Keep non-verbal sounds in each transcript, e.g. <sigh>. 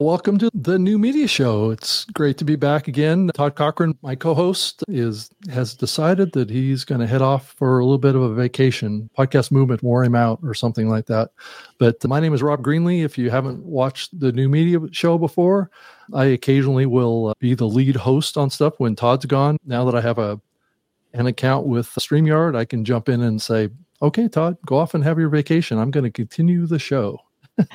Welcome to the new media show. It's great to be back again. Todd Cochran, my co-host, is has decided that he's going to head off for a little bit of a vacation. Podcast movement wore him out or something like that. But my name is Rob Greenlee. If you haven't watched the new media show before, I occasionally will uh, be the lead host on stuff when Todd's gone. Now that I have a an account with StreamYard, I can jump in and say, "Okay, Todd, go off and have your vacation. I'm going to continue the show."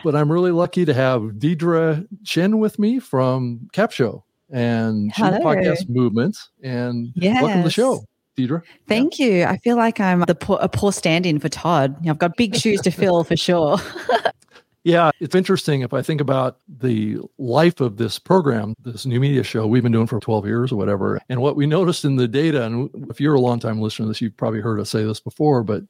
But I'm really lucky to have Deirdre Tshien with me from Capsho and podcast movement. And yes. welcome to the show. Deirdre. Thank yeah. you. I feel like I'm the poor, a poor stand-in for Todd. I've got big shoes to fill for sure. <laughs> yeah, it's interesting if I think about the life of this program, this new media show we've been doing for 12 years or whatever. And what we noticed in the data, and if you're a long-time listener to this, you've probably heard us say this before, but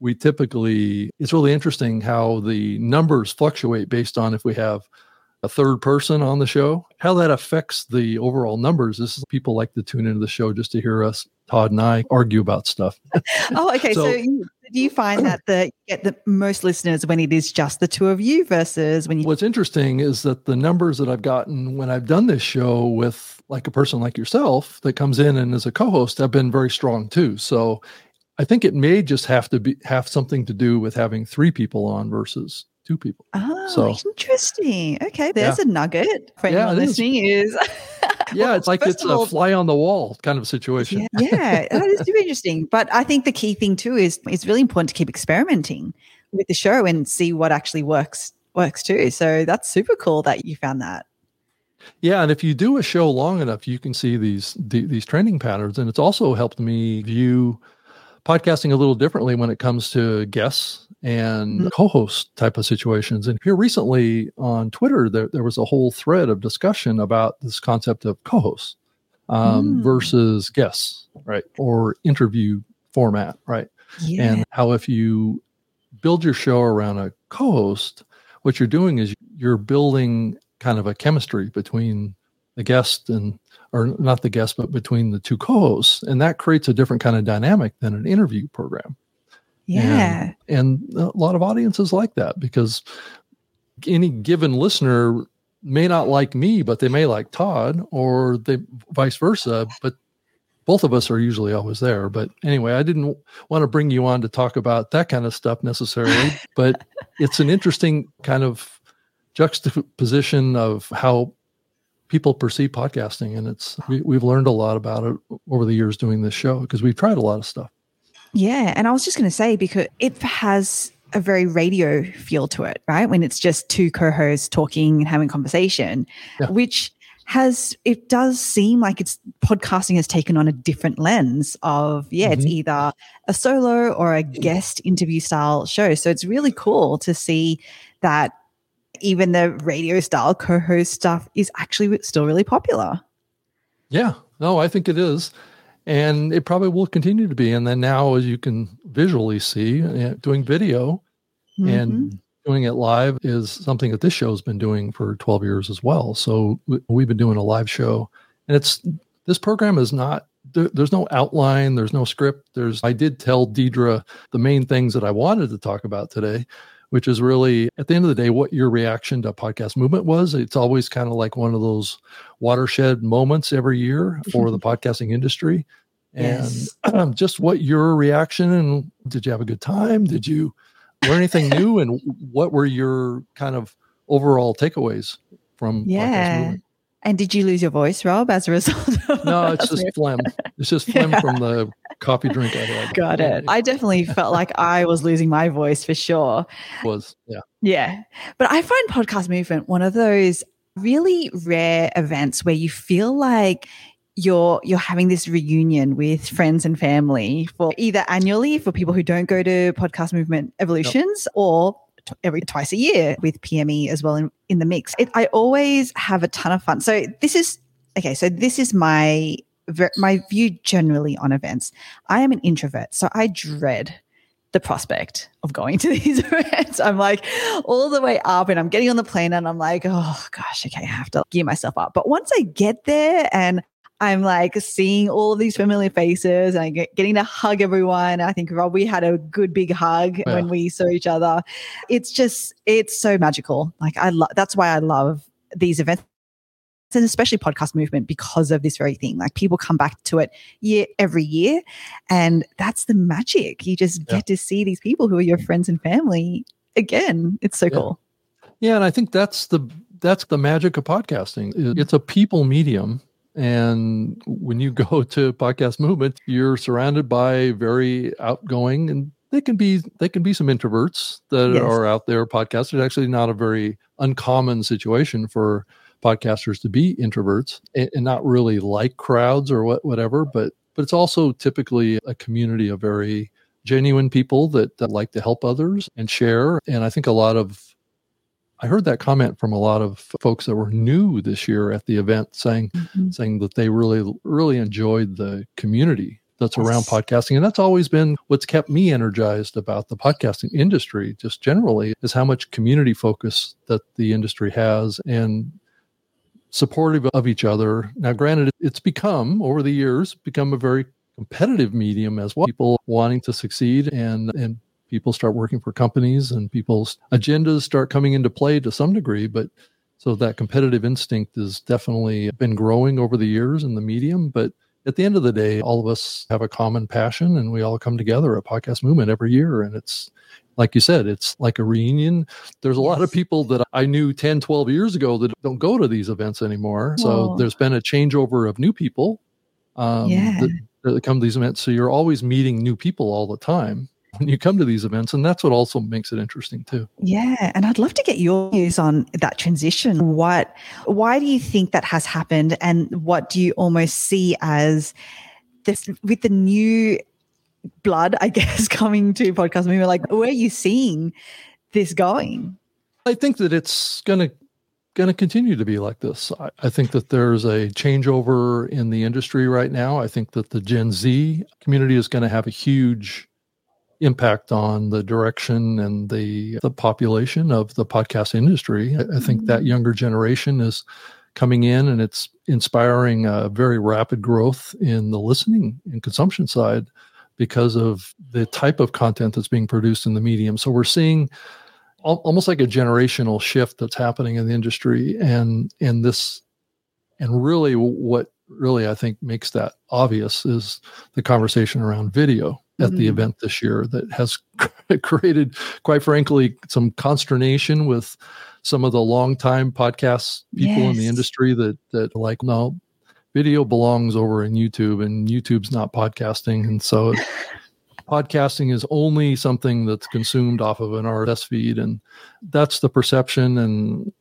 we typically, it's really interesting how the numbers fluctuate based on if we have a third person on the show, how that affects the overall numbers. This is people like to tune into the show just to hear us, Todd and I, argue about stuff. <laughs> oh, okay. so, so you, do you find that the you get the most listeners when it is just the two of you versus when you? What's interesting is that the numbers that I've gotten when I've done this show with like a person like yourself that comes in and is a co-host have been very strong too. So I think it may just have to be have something to do with having three people on versus two people. Oh, so, interesting. Okay, there's yeah. a nugget for yeah, listening is. is <laughs> yeah, it's like it's all, a fly on the wall kind of situation. Yeah, yeah that is super interesting. But I think the key thing too is it's really important to keep experimenting with the show and see what actually works works too. So that's super cool that you found that. Yeah, and if you do a show long enough, you can see these the, these trending patterns, and it's also helped me view podcasting a little differently when it comes to guests and mm-hmm. co-host type of situations. And here recently on Twitter, there, there was a whole thread of discussion about this concept of co-hosts um, mm. versus guests, right? Or interview format, right? Yeah. And how if you build your show around a co-host, what you're doing is you're building kind of a chemistry between the guest and or not the guest, but between the two co-hosts, and that creates a different kind of dynamic than an interview program. Yeah, and, and a lot of audiences like that because any given listener may not like me, but they may like Todd, or they vice versa. But both of us are usually always there. But anyway, I didn't want to bring you on to talk about that kind of stuff necessarily, <laughs> but it's an interesting kind of juxtaposition of how people perceive podcasting and it's we, we've learned a lot about it over the years doing this show because we've tried a lot of stuff yeah and i was just going to say because it has a very radio feel to it right when it's just two co-hosts talking and having conversation yeah. which has it does seem like it's podcasting has taken on a different lens of yeah mm-hmm. it's either a solo or a guest interview style show so it's really cool to see that even the radio style co-host stuff is actually still really popular. Yeah, no, I think it is. And it probably will continue to be. And then now, as you can visually see, doing video mm-hmm. and doing it live is something that this show has been doing for 12 years as well. So we've been doing a live show. And it's this program is not there's no outline there's no script there's i did tell deirdre the main things that i wanted to talk about today which is really at the end of the day what your reaction to podcast movement was. It's always kind of like one of those watershed moments every year for the <laughs> podcasting industry. And yes. um, <clears throat> just what your reaction and did you have a good time? Did you learn anything <laughs> new? And what were your kind of overall takeaways from yeah. And did you lose your voice, Rob, as a <laughs> result? no, it's just phlegm. It's just phlegm yeah. from the coffee drink I had. Got it. I definitely felt like I was losing my voice for sure. Was, yeah. Yeah. But I find podcast movement one of those really rare events where you feel like you're you're having this reunion with friends and family for either annually for people who don't go to podcast movement evolutions yep. or every twice a year with PME as well in, in the mix. It, I always have a ton of fun. So this is okay. So this is my my view generally on events. I am an introvert, so I dread the prospect of going to <laughs> these events. I'm like all the way up and I'm getting on the plane and I'm like, oh gosh, okay, I have to gear myself up. But once I get there and I'm like seeing all of these familiar faces and get, getting to hug everyone. I think Rob, we had a good big hug yeah. when we saw each other. It's just, it's so magical. Like I love, that's why I love these events and especially podcast movement because of this very thing. Like people come back to it year every year, and that's the magic. You just yeah. get to see these people who are your friends and family again. It's so yeah. cool. Yeah, and I think that's the that's the magic of podcasting. Mm-hmm. It's a people medium. And when you <laughs> go to podcast movement, you're surrounded by very outgoing and they can be they can be some introverts that yes. are out there podcasters. Actually, not a very uncommon situation for podcasters to be introverts and, and not really like crowds or what, whatever, but but it's also typically a community of very genuine people that, that like to help others and share. And I think a lot of I heard that comment from a lot of folks that were new this year at the event saying mm-hmm. saying that they really really enjoyed the community that's yes. around podcasting and that's always been what's kept me energized about the podcasting industry just generally is how much community focus that the industry has and supportive of each other. Now, granted, it's become over the years become a very competitive medium as well. People wanting to succeed and and people start working for companies and people's agendas start coming into play to some degree. But so that competitive instinct has definitely been growing over the years in the medium. But at the end of the day, all of us have a common passion and we all come together at Podcast Movement every year. And it's like you said, it's like a reunion. There's a yes. lot of people that I knew 10, 12 years ago that don't go to these events anymore. So there's been a changeover of new people um, yeah. that, that come to these events. So you're always meeting new people all the time when you come to these events and that's what also makes it interesting too yeah and i'd love to get your views on that transition what why do you think that has happened and what do you almost see as this with the new blood, I <laughs> guess, coming to podcast movement? Like, where are you seeing this going? I think that it's going to going to continue to be like this. I, I, think that there's a changeover in the industry right now. I think that the Gen Z community is going to have a huge impact on the direction and the the population of the podcast industry. I, I think that mm-hmm. younger generation is coming in and it's inspiring a very rapid growth in the listening and consumption side because of the type of content that's being produced in the medium. So we're seeing al- almost like a generational shift that's happening in the industry, and and this, and really what really I think makes that obvious is the conversation around video at mm-hmm. the event this year that has <laughs> created, quite frankly, some consternation with some of the longtime podcast people yes. in the industry that that like no video belongs over in YouTube and YouTube's not podcasting. And so <laughs> podcasting is only something that's consumed off of an RSS feed. And that's the perception. And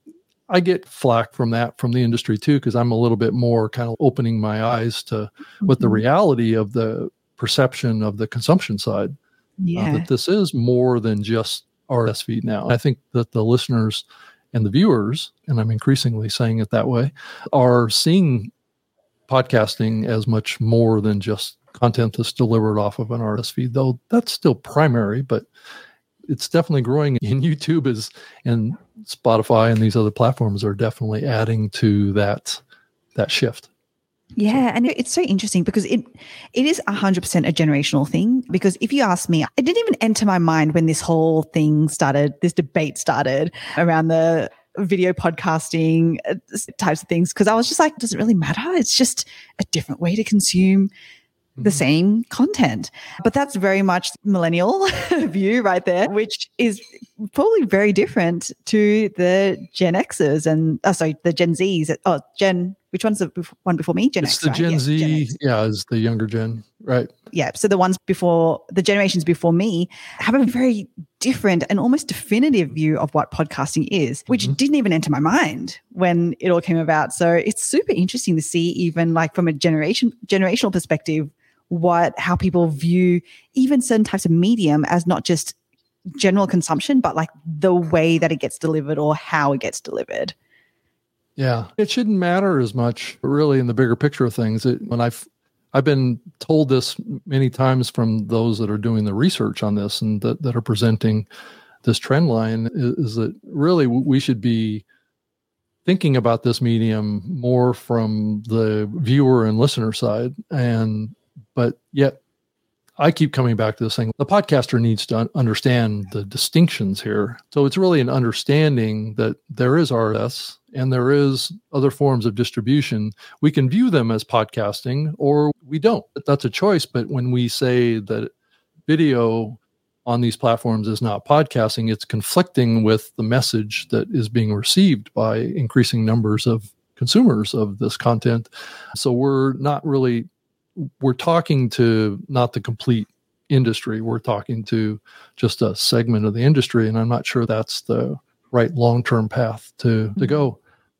I get flack from that from the industry too, because I'm a little bit more kind of opening my eyes to what the mm-hmm. reality of the perception of the consumption side. Yeah. Uh, that this is more than just RSS feed now. I think that the listeners and the viewers, and I'm increasingly saying it that way, are seeing podcasting as much more than just content that's delivered off of an RSS feed, though that's still primary, but it's definitely growing in <laughs> YouTube is and Spotify and these other platforms are definitely adding to that that shift. Yeah, and it's so interesting because it it is hundred percent a generational thing. Because if you ask me, it didn't even enter my mind when this whole thing started, this debate started around the video podcasting uh, types of things because I was just like, does it really matter? It's just a different way to consume the mm-hmm. same content. But that's very much millennial <laughs> view right there, which is probably very different to the Gen Xers and oh, sorry, the Gen Zs. Oh, Gen which one's the one before me? Gen it's X. the Gen right? Z. Yeah, Gen yeah, is the younger gen, right? Yeah. So the ones before the generations before me have a very different and almost definitive view of what podcasting is, which mm-hmm. didn't even enter my mind when it all came about. So it's super interesting to see, even like from a generation generational perspective, what how people view even certain types of medium as not just general consumption, but like the way that it gets delivered or how it gets delivered. Yeah, it shouldn't matter as much, really, in the bigger picture of things. It, when I've I've been told this many times from those that are doing the research on this and that, that are presenting this trend line is, is that really we should be thinking about this medium more from the viewer and listener side and but yet I keep coming back to this thing. The podcaster needs to understand the distinctions here. So it's really an understanding that there is RSS and there is other forms of distribution. We can view them as podcasting or we don't. That's a choice. But when we say that video on these platforms is not podcasting, it's conflicting with the message that is being received by increasing numbers of consumers of this content. So we're not really we're talking to not the complete industry. We're talking to just a segment of the industry, and I'm not sure that's the right long-term path to to mm-hmm. go.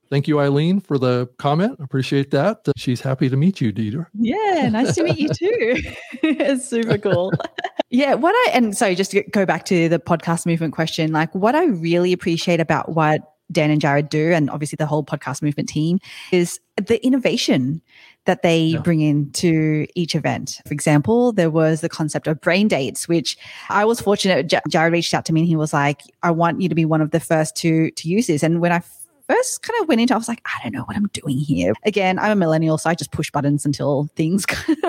Thank you, Eileen, for the comment. Appreciate that. Uh, she's happy to meet you, Deirdre. Yeah, nice to meet you too. <laughs> it's super cool. <laughs> yeah, what I and so just to go back to the podcast movement question, like what I really appreciate about what Dan and Jared do, and obviously the whole podcast movement team, is the innovation that they yeah. bring into each event. For example, there was the concept of brain dates, which I was fortunate. Jared reached out to me and he was like, "I want you to be one of the first to to use this." And when I first kind of went into, I was like, I don't know what I'm doing here. Again, I'm a millennial, so I just push buttons until things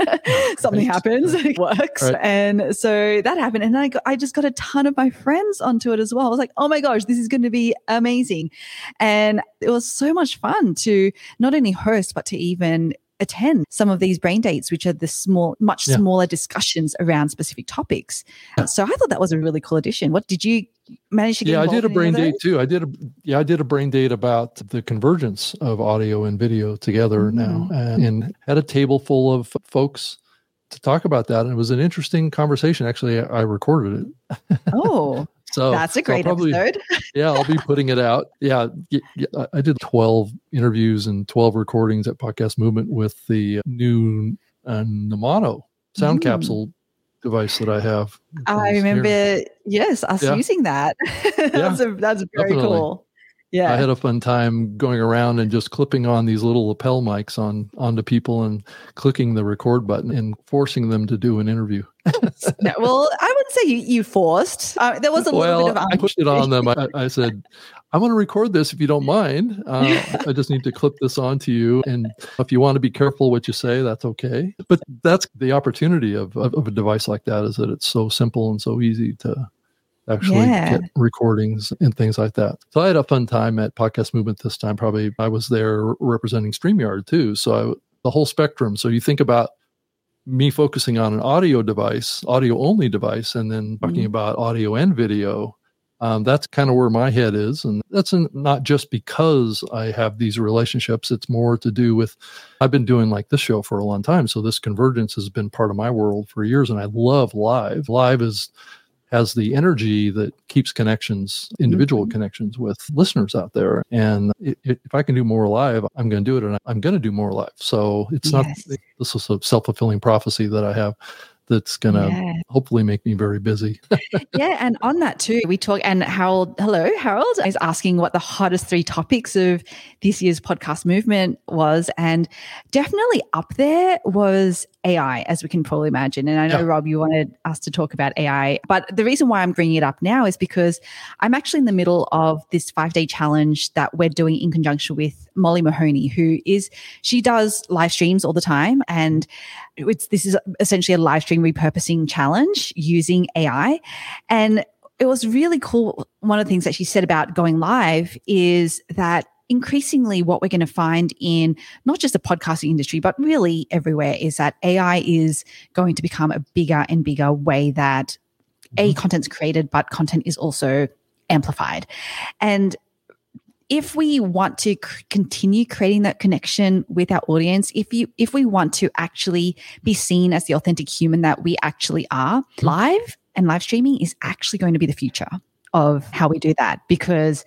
<laughs> something happens, it <laughs> works, right. and so that happened. And I got, I just got a ton of my friends onto it as well. I was like, oh my gosh, this is going to be amazing, and it was so much fun to not only host but to even attend some of these brain dates, which are the small, much yeah. smaller discussions around specific topics. Yeah. So I thought that was a really cool addition. What did you manage to get? Yeah, I did a brain date too. I did a yeah, I did a brain date about the convergence of audio and video together mm. now, and, and had a table full of folks to talk about that. And it was an interesting conversation. Actually, I recorded it. Oh, <laughs> so that's a great so probably, episode. <laughs> yeah, I'll be putting it out. Yeah, I did 12 interviews and 12 recordings at Podcast Movement with the new uh, Nomono sound mm. capsule device that I have. I remember, here. yes, us yeah. using that. <laughs> that's, yeah, a, that's very definitely. cool yeah. I had a fun time going around and just clipping on these little lapel mics on onto people and clicking the record button and forcing them to do an interview. <laughs> no, well, I wouldn't say you, you forced. Uh, there was a well, little bit of. I pushed it on them. I, I said, "I want to record this if you don't mind. Uh, <laughs> I just need to clip this onto you, and if you want to be careful what you say, that's okay." But that's the opportunity of, of, of a device like that is that it's so simple and so easy to actually yeah. get recordings and things like that. So I had a fun time at Podcast Movement this time. Probably I was there representing StreamYard too. So I, the whole spectrum. So you think about me focusing on an audio device, audio only device, and then talking mm-hmm. about audio and video. Um, that's kind of where my head is. And that's not just because I have these relationships. It's more to do with I've been doing like this show for a long time. So this convergence has been part of my world for years. And I love live. Live is has the energy that keeps connections, individual mm-hmm. connections with listeners out there. And it, it, if I can do more live, I'm going to do it and I'm going to do more live. So it's yes. not, this is a self fulfilling prophecy that I have that's going to yeah. hopefully make me very busy. <laughs> yeah. And on that too, we talk, and Harold, hello, Harold is asking what the hottest three topics of this year's podcast movement was. And definitely up there was AI, as we can probably imagine. And I know, yeah. Rob, you wanted us to talk about AI, but the reason why I'm bringing it up now is because I'm actually in the middle of this five day challenge that we're doing in conjunction with Molly Mahoney, who is, she does live streams all the time. And it's, this is essentially a live stream repurposing challenge using AI. And it was really cool. One of the things that she said about going live is that increasingly what we're going to find in not just the podcasting industry, but really everywhere is that AI is going to become a bigger and bigger way that A, mm-hmm. content's created, but content is also amplified. And if we want to c- continue creating that connection with our audience, if you if we want to actually be seen as the authentic human that we actually are, live and live streaming is actually going to be the future of how we do that because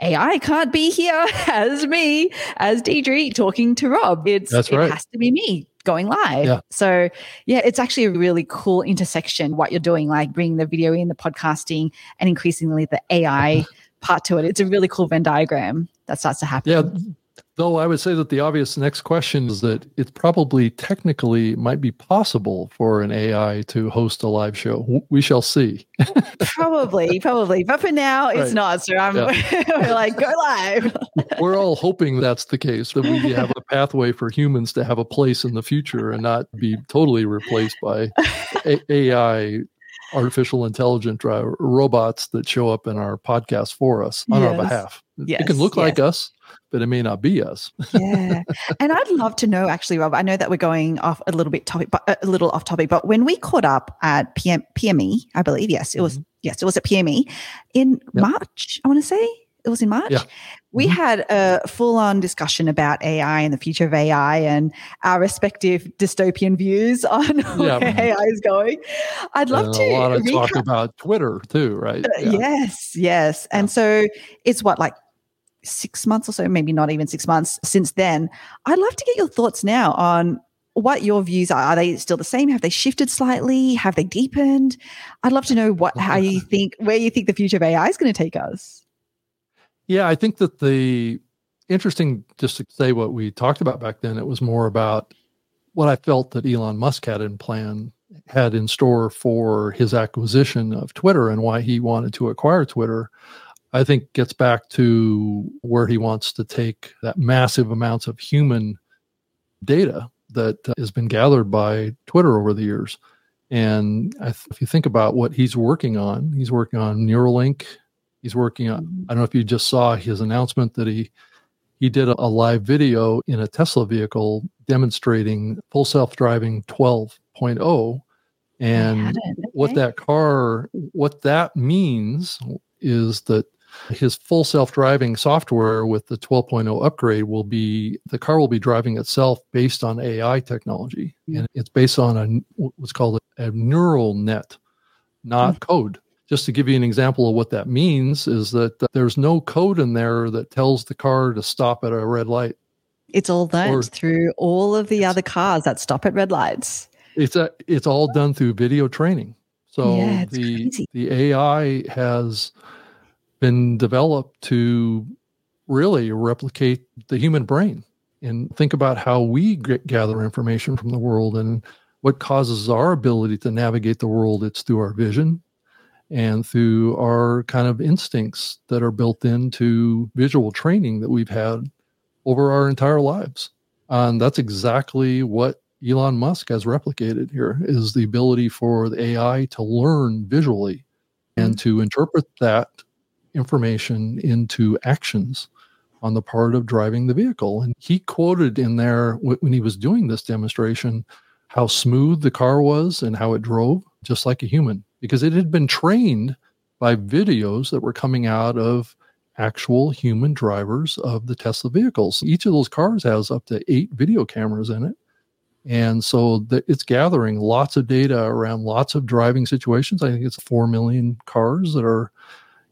AI can't be here <laughs> as me, as Deirdre talking to Rob. It's That's right. it has to be me going live. Yeah. So yeah, it's actually a really cool intersection what you're doing, like bringing the video in, the podcasting, and increasingly the AI <laughs> part to it. It's a really cool Venn diagram that starts to happen. Yeah. Though I would say that the obvious next question is that it's probably technically might be possible for an AI to host a live show. We shall see. <laughs> probably, probably. But for now, it's right. not. So I'm yeah. <laughs> we're like, go live. <laughs> we're all hoping that's the case, that we have a pathway for humans to have a place in the future and not be totally replaced by a- AI artificial intelligent robots that show up in our podcast for us on yes. our behalf. Yes. It can look yes. like us, but it may not be us. <laughs> yeah. And I'd love to know actually, Rob, I know that we're going off a little bit topic, but a little off topic, but when we caught up at PM, PME, I believe, yes, it was, mm-hmm. yes, it was at PME in yep. March, I want to say it was in March. Yeah. We mm-hmm. had a full on discussion about AI and the future of AI and our respective dystopian views on <laughs> yeah. where AI is going. I'd love and to. A lot of talk about Twitter too, right? Uh. Yes, yes. And yeah. so it's what, like six months or so, maybe not even six months since then. I'd love to get your thoughts now on what your views are. Are they still the same? Have they shifted slightly? Have they deepened? I'd love to know what how <laughs> you think where you think the future of AI is going to take us. Yeah, I think that the interesting just to say what we talked about back then, it was more about what I felt that Elon Musk had in plan had in store for his acquisition of Twitter and why he wanted to acquire Twitter. I think gets back to where he wants to take that massive amounts of human data that uh, has been gathered by Twitter over the years. And if you think about what he's working on, he's working on Neuralink, He's working on, mm-hmm. I don't know if you just saw his announcement that he he did a, a live video in a Tesla vehicle demonstrating full self-driving 12.0 and okay. what that car what that means is that his full self-driving software with the 12.0 upgrade will be the car will be driving itself based on AI technology mm-hmm. and it's based on a what's called a, a neural net not mm-hmm. code just to give you an example of what that means is that uh, there's no code in there that tells the car to stop at a red light. It's all learned or, through all of the other cars that stop at red lights. It's a, it's all done through video training. So yeah, the crazy. the AI has been developed to really replicate the human brain and think about how we gather information from the world and what causes our ability to navigate the world. It's through our vision, and through our kind of instincts that are built into visual training that we've had over our entire lives. And that's exactly what Elon Musk has replicated here is the ability for the AI to learn visually and to interpret that information into actions on the part of driving the vehicle. And he quoted in there when he was doing this demonstration how smooth the car was and how it drove just like a human because it had been trained by videos that were coming out of actual human drivers of the Tesla vehicles. Each of those cars has up to eight video cameras in it. And so the, it's gathering lots of data around lots of driving situations. I think it's 4 million cars that are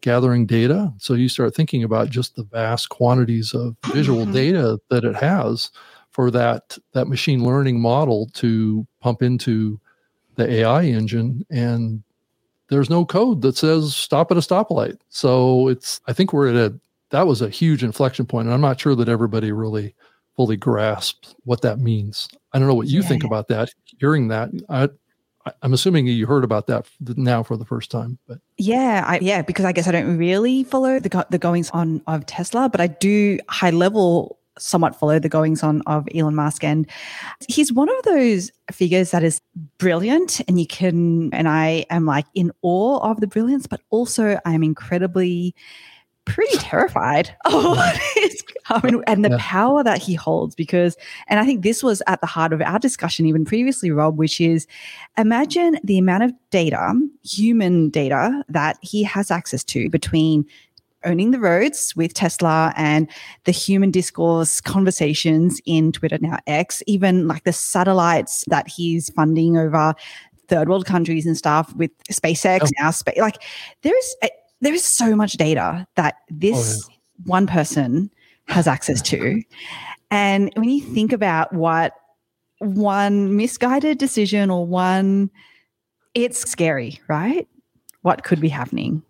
gathering data. So you start thinking about just the vast quantities of visual mm-hmm. data that it has for that, that machine learning model to pump into the AI engine and there's no code that says stop at a stoplight. So it's I think we're at a that was a huge inflection point, and I'm not sure that everybody really fully grasps what that means. I don't know what you yeah. think about that. Hearing that, I, I'm assuming you heard about that now for the first time, but yeah, I, yeah, because I guess I don't really follow the the goings on of Tesla, but I do high level somewhat follow the goings on of Elon Musk. And he's one of those figures that is brilliant. And you can, and I am like in awe of the brilliance, but also I'm incredibly pretty terrified <laughs> of what is coming and the yeah. power that he holds because and i think this was at the heart of our discussion even previously rob which is imagine the amount of data human data that he has access to between owning the roads with Tesla and the human discourse conversations in Twitter now X, even like the satellites that he's funding over third world countries and stuff with SpaceX oh. now. Spa- like there is a, there is so much data that this oh, yeah. one person has access to, <laughs> and when you think about what one misguided decision or one, it's scary, right? What could be happening?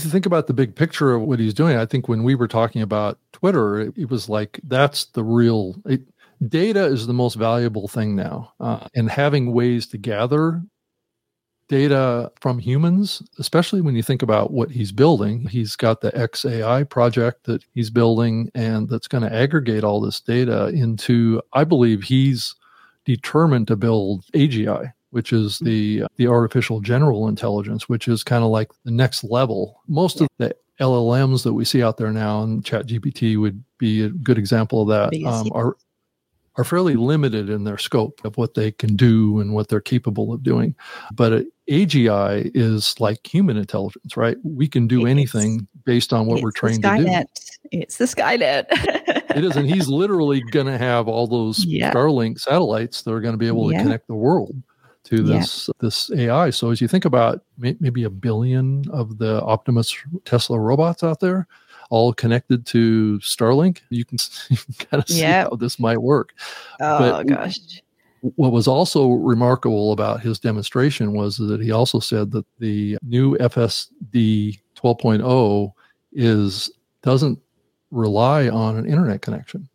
If you think about the big picture of what he's doing, I think when we were talking about Twitter, it, it was like that's the real it, data is the most valuable thing now. Uh, and having ways to gather data from humans, especially when you think about what he's building. He's got the XAI project that he's building, and that's going to aggregate all this data into, I believe he's determined to build AGI, which is hmm. the uh, the artificial general intelligence, which is kind of like the next level. Most yeah. of the LLMs that we see out there now, and ChatGPT would be a good example of that, um, are are fairly limited in their scope of what they can do and what they're capable of doing. But uh, AGI is like human intelligence, right? We can do it's, anything based on what we're trained to do. It's the Skynet. <laughs> it is, and he's literally going to have all those yeah. Starlink satellites that are going to be able yeah. to connect the world to this yeah. this AI. So as you think about maybe a billion of the Optimus Tesla robots out there, all connected to Starlink, you can, <laughs> you can kind of see yep. how this might work. Oh but gosh. What was also remarkable about his demonstration was that he also said that the new FSD 12.0 is doesn't rely on an internet connection.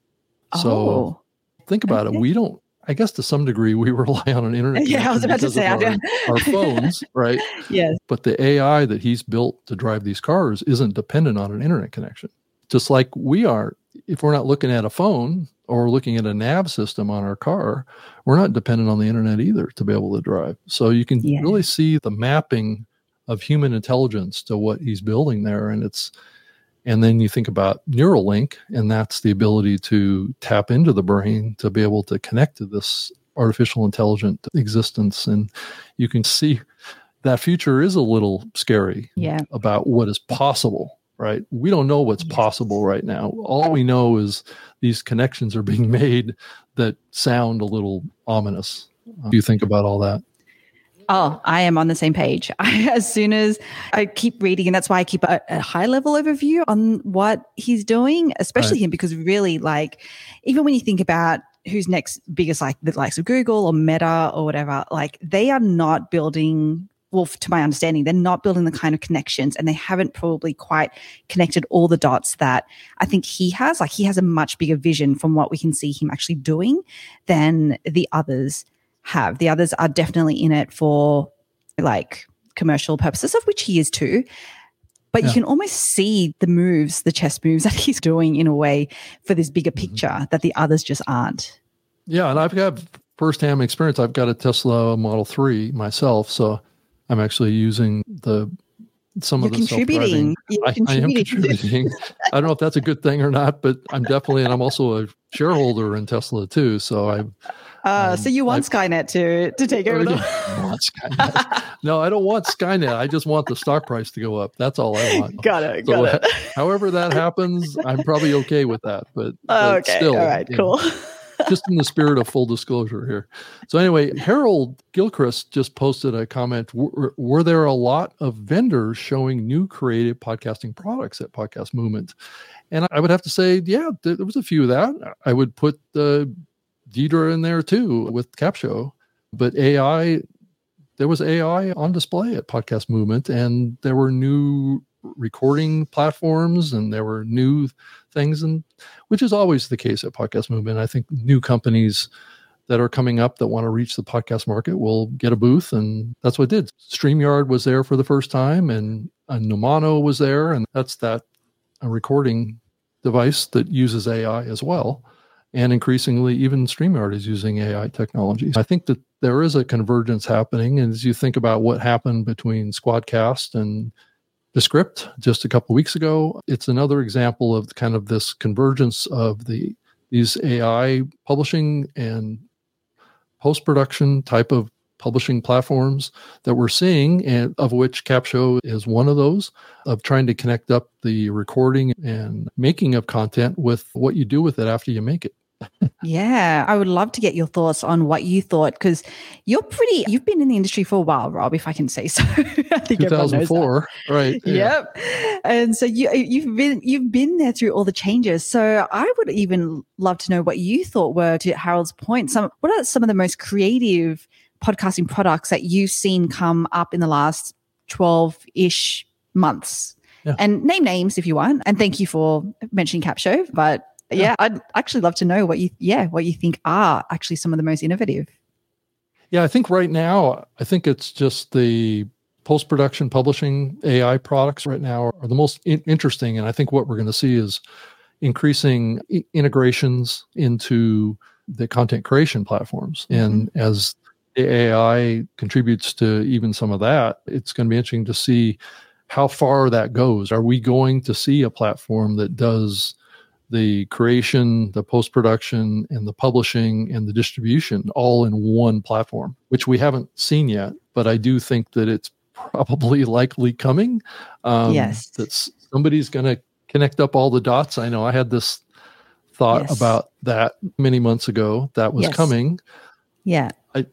Oh, so think about okay. it. We don't I guess to some degree we rely on an internet. Connection. <laughs> Yeah, I was about to say our, our <laughs> phones, right? Yes. But the AI that he's built to drive these cars isn't dependent on an internet connection. Just like we are, if we're not looking at a phone or looking at a nav system on our car, we're not dependent on the internet either to be able to drive. So you can yeah. really see the mapping of human intelligence to what he's building there, and it's and then you think about Neuralink, and that's the ability to tap into the brain to be able to connect to this artificial intelligent existence. And you can see that future is a little scary yeah. about what is possible, right? We don't know what's possible right now. All we know is these connections are being <laughs> made that sound a little ominous. Do you think about all that? Oh, I am on the same page. I, <laughs> as soon as I keep reading, and that's why I keep a, a high level overview on what he's doing, especially right. him, because really, like, even when you think about who's next biggest, like the likes of Google or Meta or whatever, like, they are not building. Well, to my understanding, they're not building the kind of connections and they haven't probably quite connected all the dots that I think he has. Like, he has a much bigger vision from what we can see him actually doing than the others have. The others are definitely in it for like commercial purposes, of which he is too. But yeah. you can almost see the moves, the chess moves <laughs> that he's doing in a way for this bigger mm-hmm. picture mm-hmm. that the others just aren't. Yeah, and I've got firsthand experience. I've got a Tesla Model 3 myself, so I'm actually using the some You're of the contributing. I, I, am contributing. <laughs> I don't know if that's a good thing or not, but I'm definitely, and I'm also a shareholder in Tesla too. So I uh, um, so you want I, Skynet to to take over? The- <laughs> no, I don't want Skynet. I just want the stock price to go up. That's all I want. got it. So, got it. <laughs> however that happens, I'm probably okay with that. But, but okay, still, all right, cool. Know, <laughs> just in the spirit of full disclosure here. So anyway, Harold Gilchrist just posted a comment. Were, were, there a lot of vendors showing new creative podcasting products at Podcast Movement? And I would have to say, yeah, there was a few of that. I would put the Deirdre in there too with Capsho. But AI, there was AI on display at Podcast Movement, and there were new recording platforms and there were new things, and which is always the case at Podcast Movement. I think new companies that are coming up that want to reach the podcast market will get a booth, and that's what it did. StreamYard was there for the first time, and, and Nomono was there, and that's that a recording device that uses AI as well and increasingly even StreamYard is using AI technologies. I think that there is a convergence happening. And as you think about what happened between Squadcast and Descript just a couple weeks ago, it's another example of kind of this convergence of the these AI publishing and post production type of publishing platforms that we're seeing, and of which Capsho is one of those, of trying to connect up the recording and making of content with what you do with it after you make it yeah, I would love to get your thoughts on what you thought because you're pretty. You've been in the industry for a while, Rob, if I can say so. <laughs> I think 2004, right? Yeah. Yep. And so you you've been you've been there through all the changes. So I would even love to know what you thought were to Harold's point. Some what are some of the most creative podcasting products that you've seen come up in the last twelve ish months? Yeah. And name names if you want. And thank you for mentioning Capsho. But yeah. I'd actually love to know what you yeah, what you think are actually some of the most innovative. Yeah, I think right now, I think it's just the post production publishing AI products right now are the most in- interesting. And I think what we're going to see is increasing I- integrations into the content creation platforms. Mm-hmm. And as the AI contributes to even some of that, it's going to be interesting to see how far that goes. Are we going to see a platform that does the creation, the post production, and the publishing and the distribution all in one platform, which we haven't seen yet. But I do think that it's probably <laughs> likely coming. Um, yes. That somebody's going to connect up all the dots. I know I had this thought yes. about that many months ago that was yes. coming. Yeah. I,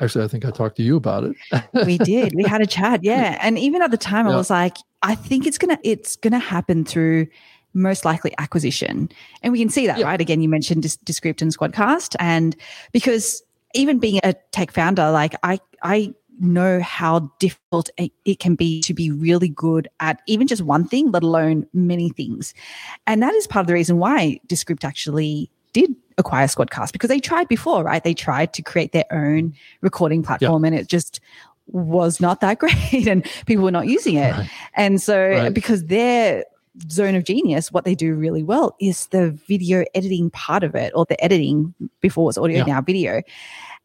actually, I think I talked to you about it. <laughs> we did. We had a chat. Yeah. And even at the time, yeah. I was like, I think it's gonna it's gonna happen through most likely acquisition. And we can see that, yeah. right? Again, you mentioned Descript and Squadcast. And because even being a tech founder, like I, I know how difficult it can be to be really good at even just one thing, let alone many things. And that is part of the reason why Descript actually did acquire Squadcast because they tried before, right? They tried to create their own recording platform yeah. and it just was not that <laughs> great and people were not using it. Right. And so right. because their zone of genius, what they do really well is the video editing part of it or the editing before it's audio, yeah. now video.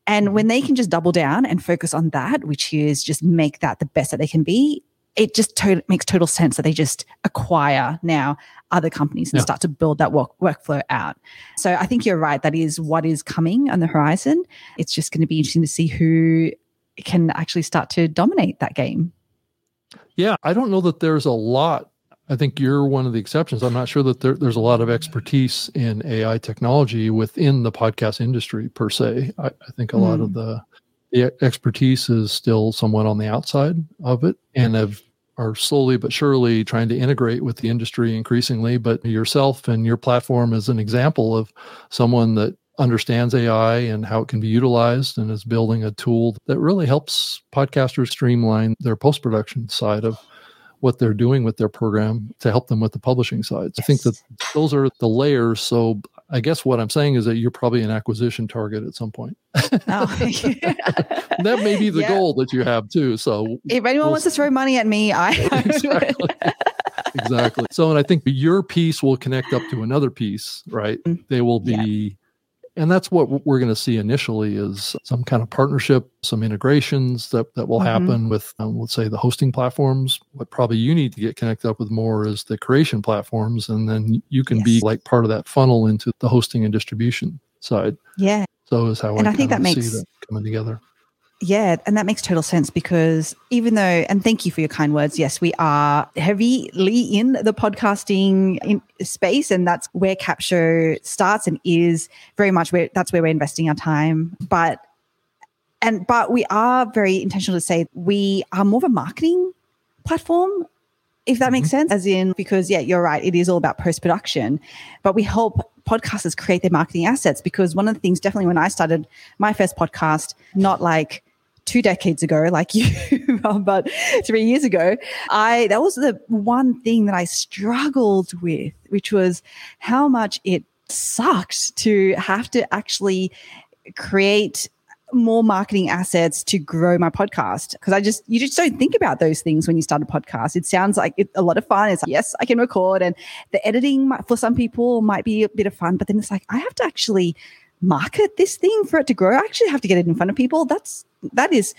And when they mm-hmm. can just double down and focus on that, which is just make that the best that they can be, it just to- makes total sense that they just acquire now other companies and yeah. start to build that work- workflow out. So I think you're right. That is what is coming on the horizon. It's just going to be interesting to see who can actually start to dominate that game. Yeah, I don't know that there's a lot I think you're one of the exceptions. I'm not sure that there, there's a lot of expertise in AI technology within the podcast industry per se. I, I think a mm. lot of hmm. the, the expertise is still somewhat on the outside of it and have are slowly but surely trying to integrate with the industry increasingly. But yourself and your platform is an example of someone that understands AI and how it can be utilized and is building a tool that really helps podcasters streamline their post production side of what they're doing with their program to help them with the publishing side. Yes. I think that those are the layers. So I guess what I'm saying is that you're probably an acquisition target at some point. Oh. <laughs> <laughs> that may be the yeah. goal that you have too. So if anyone we'll wants to throw money at me, I <laughs> exactly. exactly. So and I think your piece will connect up to another piece, right? Mm-hmm. They will be yeah and that's what we're going to see initially is some kind of partnership some integrations that, that will mm-hmm. happen with um, let's say the hosting platforms what probably you need to get connected up with more is the creation platforms and then you can yes. be like part of that funnel into the hosting and distribution side yeah so is how and I, I think that makes that coming together yeah, and that makes total sense because even though, and thank you for your kind words, yes, we are heavily in the podcasting in space, and that's where Capsho starts and is very much where that's where we're investing our time. But and but we are very intentional to say we are more of a marketing platform if that makes mm-hmm. sense as in because yeah you're right it is all about post production but we help podcasters create their marketing assets because one of the things definitely when i started my first podcast not like two decades ago, like <laughs> you, but three years ago, I that was the one thing that I struggled with, which was how much it sucked to have to actually create more marketing assets to grow my podcast because I just you just don't think about those things when you start a podcast. It sounds like a lot of fun. It's like yes, I can record, and the editing might, for some people might be a bit of fun, but then it's like I have to actually market this thing for it to grow. I actually have to get it in front of people. That's that is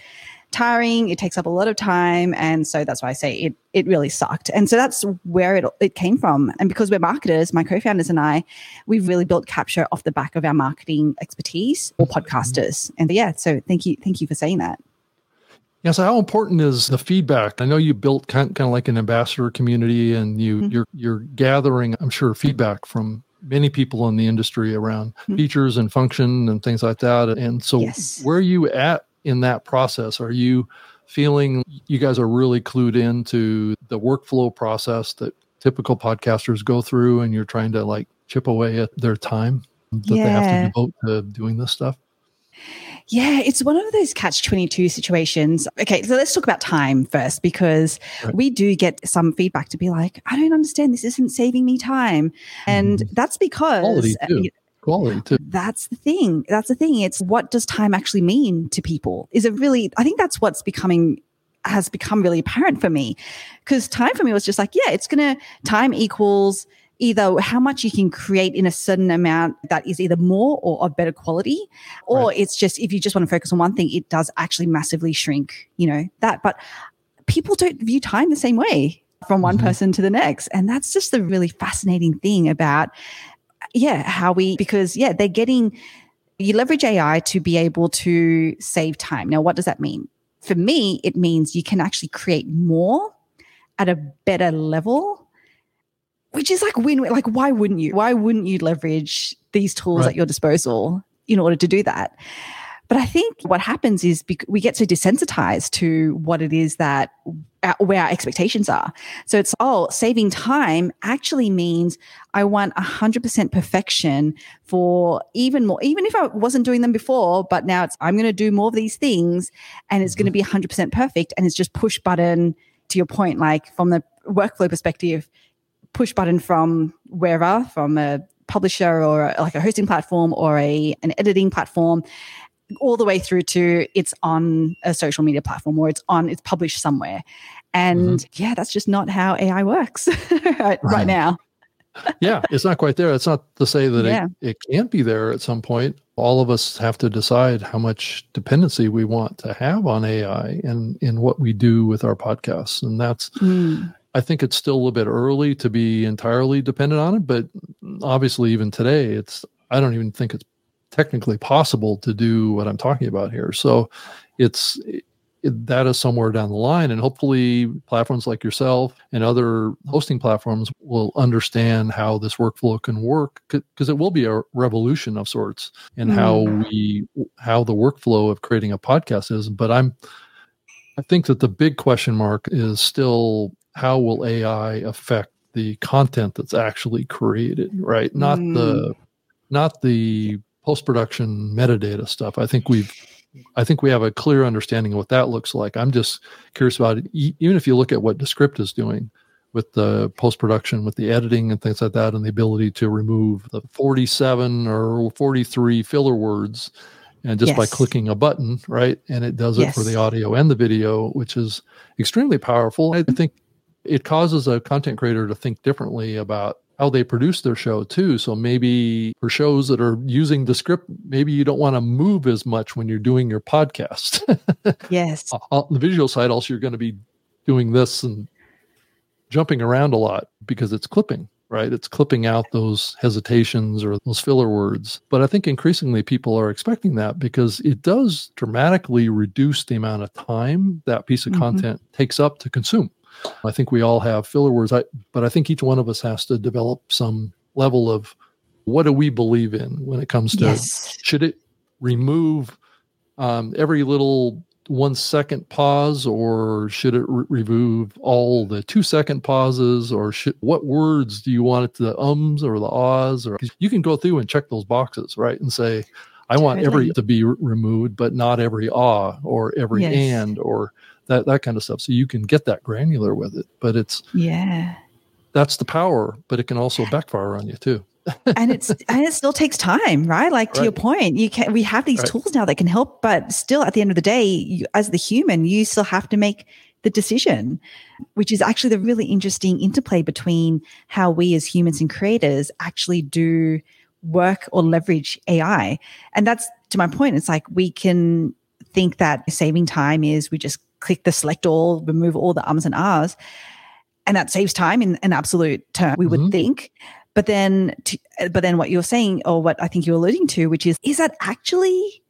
tiring. It takes up a lot of time, and so that's why I say it. It really sucked, and so that's where it it came from. And because we're marketers, my co-founders and I, we've really built capsho off the back of our marketing expertise or podcasters. And yeah, so thank you, thank you for saying that. Yeah, so how important is the feedback? I know you built kind, kind of like an ambassador community, and you mm-hmm. you're you're gathering, I'm sure, feedback from many people in the industry around mm-hmm. features and function and things like that. And so, yes. where are you at in that process? Are you feeling you guys are really clued into the workflow process that typical podcasters go through, and you're trying to like chip away at their time that yeah. they have to devote to doing this stuff? Yeah, it's one of those catch 22 situations. Okay, so let's talk about time first because right. we do get some feedback to be like, I don't understand. This isn't saving me time. And mm-hmm. that's because. Quality too. Too. That's the thing. That's the thing. It's what does time actually mean to people? Is it really, I think that's what's becoming has become really apparent for me because time for me was just like, yeah, it's going to time equals either how much you can create in a certain amount that is either more or of better quality, or right. it's just if you just want to focus on one thing, it does actually massively shrink, you know, that. But people don't view time the same way from one mm-hmm. person to the next. And that's just the really fascinating thing about, yeah, how we, because, yeah, they're getting, you leverage AI to be able to save time. Now, what does that mean? For me, it means you can actually create more at a better level which is like win like why wouldn't you why wouldn't you leverage these tools right. at your disposal in order to do that but i think what happens is we get so desensitized to what it is that where our expectations are so it's oh saving time actually means i want 100% perfection for even more even if i wasn't doing them before but now it's i'm going to do more of these things and it's going to mm-hmm. be 100% perfect and it's just push button to your point like from the workflow perspective push button from wherever, from a publisher or like a hosting platform or a an editing platform all the way through to it's on a social media platform or it's on it's published somewhere and mm-hmm. yeah that's just not how ai works <laughs> right, right. right, now yeah it's not quite there it's not to say that yeah. it, it can't be there at some point all of us have to decide how much dependency we want to have on ai and in what we do with our podcasts and that's mm. I think it's still a little bit early to be entirely dependent on it, but obviously, even today, it's I don't even think it's technically possible to do what I'm talking about here. So, it's it, that is somewhere down the line, and hopefully, platforms like yourself and other hosting platforms will understand how this workflow can work because it will be a revolution of sorts in mm. how we how the workflow of creating a podcast is. But I'm I think that the big question mark is still how will AI affect the content that's actually created, right? Not mm. the not the post production metadata stuff. I think we've I think we have a clear understanding of what that looks like. I'm just curious about it. Even if you look at what Descript is doing with the post production, with the editing and things like that, and the ability to remove the 47 or 43 filler words, and just yes. by clicking a button, right? And it does it yes. for the audio and the video, which is extremely powerful. I think it causes a content creator to think differently about how they produce their show too. So maybe for shows that are using Descript, maybe you don't want to move as much when you're doing your podcast. <laughs> yes. On the visual side, also you're going to be doing this and jumping around a lot because it's clipping, right? It's clipping out those hesitations or those filler words. But I think increasingly people are expecting that because it does dramatically reduce the amount of time that piece of mm-hmm. content takes up to consume. I think we all have filler words, I, but I think each one of us has to develop some level of what do we believe in when it comes to yes. should it remove um, every little one second pause or should it re- remove all the two second pauses or should, what words do you want it to the ums or the ahs or you can go through and check those boxes right and say i want every to be re- removed but not every ah or every yes. and or that that kind of stuff. So you can get that granular with it, but it's yeah, that's the power. But it can also backfire on you too. <laughs> and it's and it still takes time, right? Like to right. your point, you can we have these right. tools now that can help, but still at the end of the day, you, as the human, you still have to make the decision, which is actually the really interesting interplay between how we as humans and creators actually do work or leverage AI. And that's to my point. It's like we can think that saving time is we just click the select all, remove all the ums and ahs. And that saves time in an absolute term, we would mm-hmm. think. But then, to, but then what you're saying, or what I think you're alluding to, which is, is that actually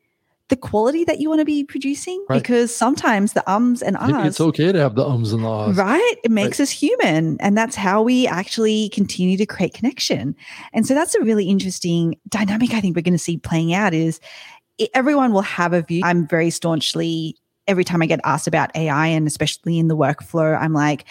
the quality that you want to be producing? Right. Because sometimes the ums and ahs. It's okay to have the ums and ahs. Right? It makes right. us human. And that's how we actually continue to create connection. And so that's a really interesting dynamic I think we're going to see playing out is everyone will have a view. I'm very staunchly every time I get asked about AI and especially in the workflow, I'm like,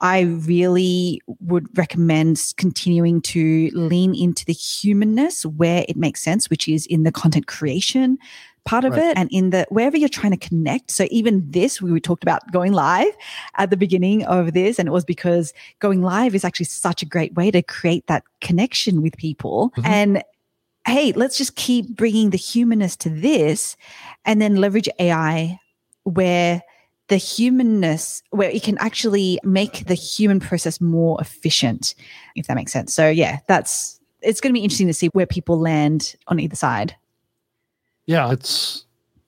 I really would recommend continuing to lean into the humanness where it makes sense, which is in the content creation, part of right. it and in the wherever you're trying to connect. So even this, we talked about going live at the beginning of this, and it was because going live is actually such a great way to create that connection with people. Mm-hmm. And hey, let's just keep bringing the humanness to this and then leverage AI where the humanness where it can actually make the human process more efficient if that makes sense. So yeah that's it's going to be interesting to see where people land on either side. Yeah it's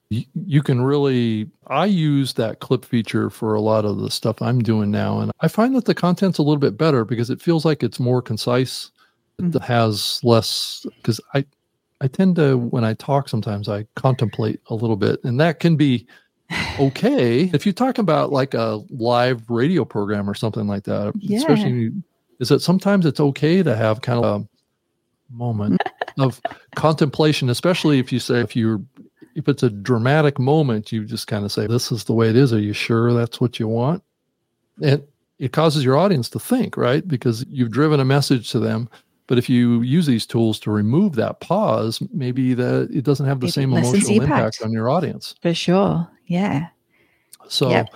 you can really i use that clip feature for a lot of the stuff i'm doing now and i find that the content's a little bit better because it feels like it's more concise. It mm-hmm. has less because i i tend to when i talk sometimes i contemplate a little bit and that can be okay. If you talk about like a live radio program or something like that, yeah. especially is that sometimes it's okay to have kind of a moment <laughs> of contemplation, especially if you say if you're if it's a dramatic moment, you just kind of say, This is the way it is. Are you sure that's what you want? And it causes your audience to think, right? Because you've driven a message to them. But if you use these tools to remove that pause, maybe that it doesn't have the same emotional impact. impact on your audience. For sure. Yeah. So yep.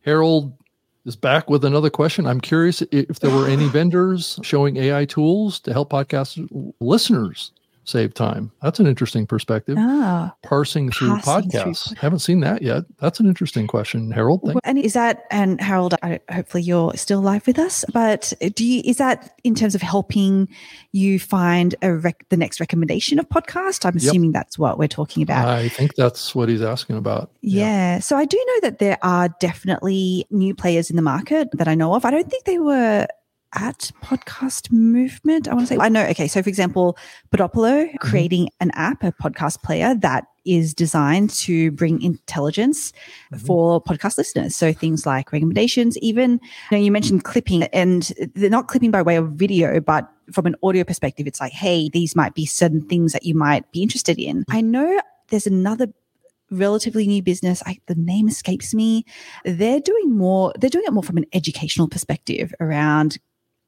Harold is back with another question. I'm curious if there were any <laughs> vendors showing AI tools to help podcast listeners save time. That's an interesting perspective. Ah, parsing through podcasts. Through. Haven't seen that yet. That's an interesting question, Harold. Well, and is that and Harold? I, hopefully you're still live with us. But do you is that in terms of helping you find a rec, the next recommendation of podcast? I'm assuming yep. that's what we're talking about. I think that's what he's asking about. Yeah. yeah. So I do know that there are definitely new players in the market that I know of. I don't think they were at podcast movement. I want to say, I know. Okay. So, for example, Podopolo mm-hmm. creating an app, a podcast player that is designed to bring intelligence mm-hmm. for podcast listeners. So, things like recommendations, even, you know, you mentioned clipping, and they're not clipping by way of video, but from an audio perspective, it's like, hey, these might be certain things that you might be interested in. Mm-hmm. I know there's another relatively new business. I, the name escapes me. They're doing more, they're doing it more from an educational perspective around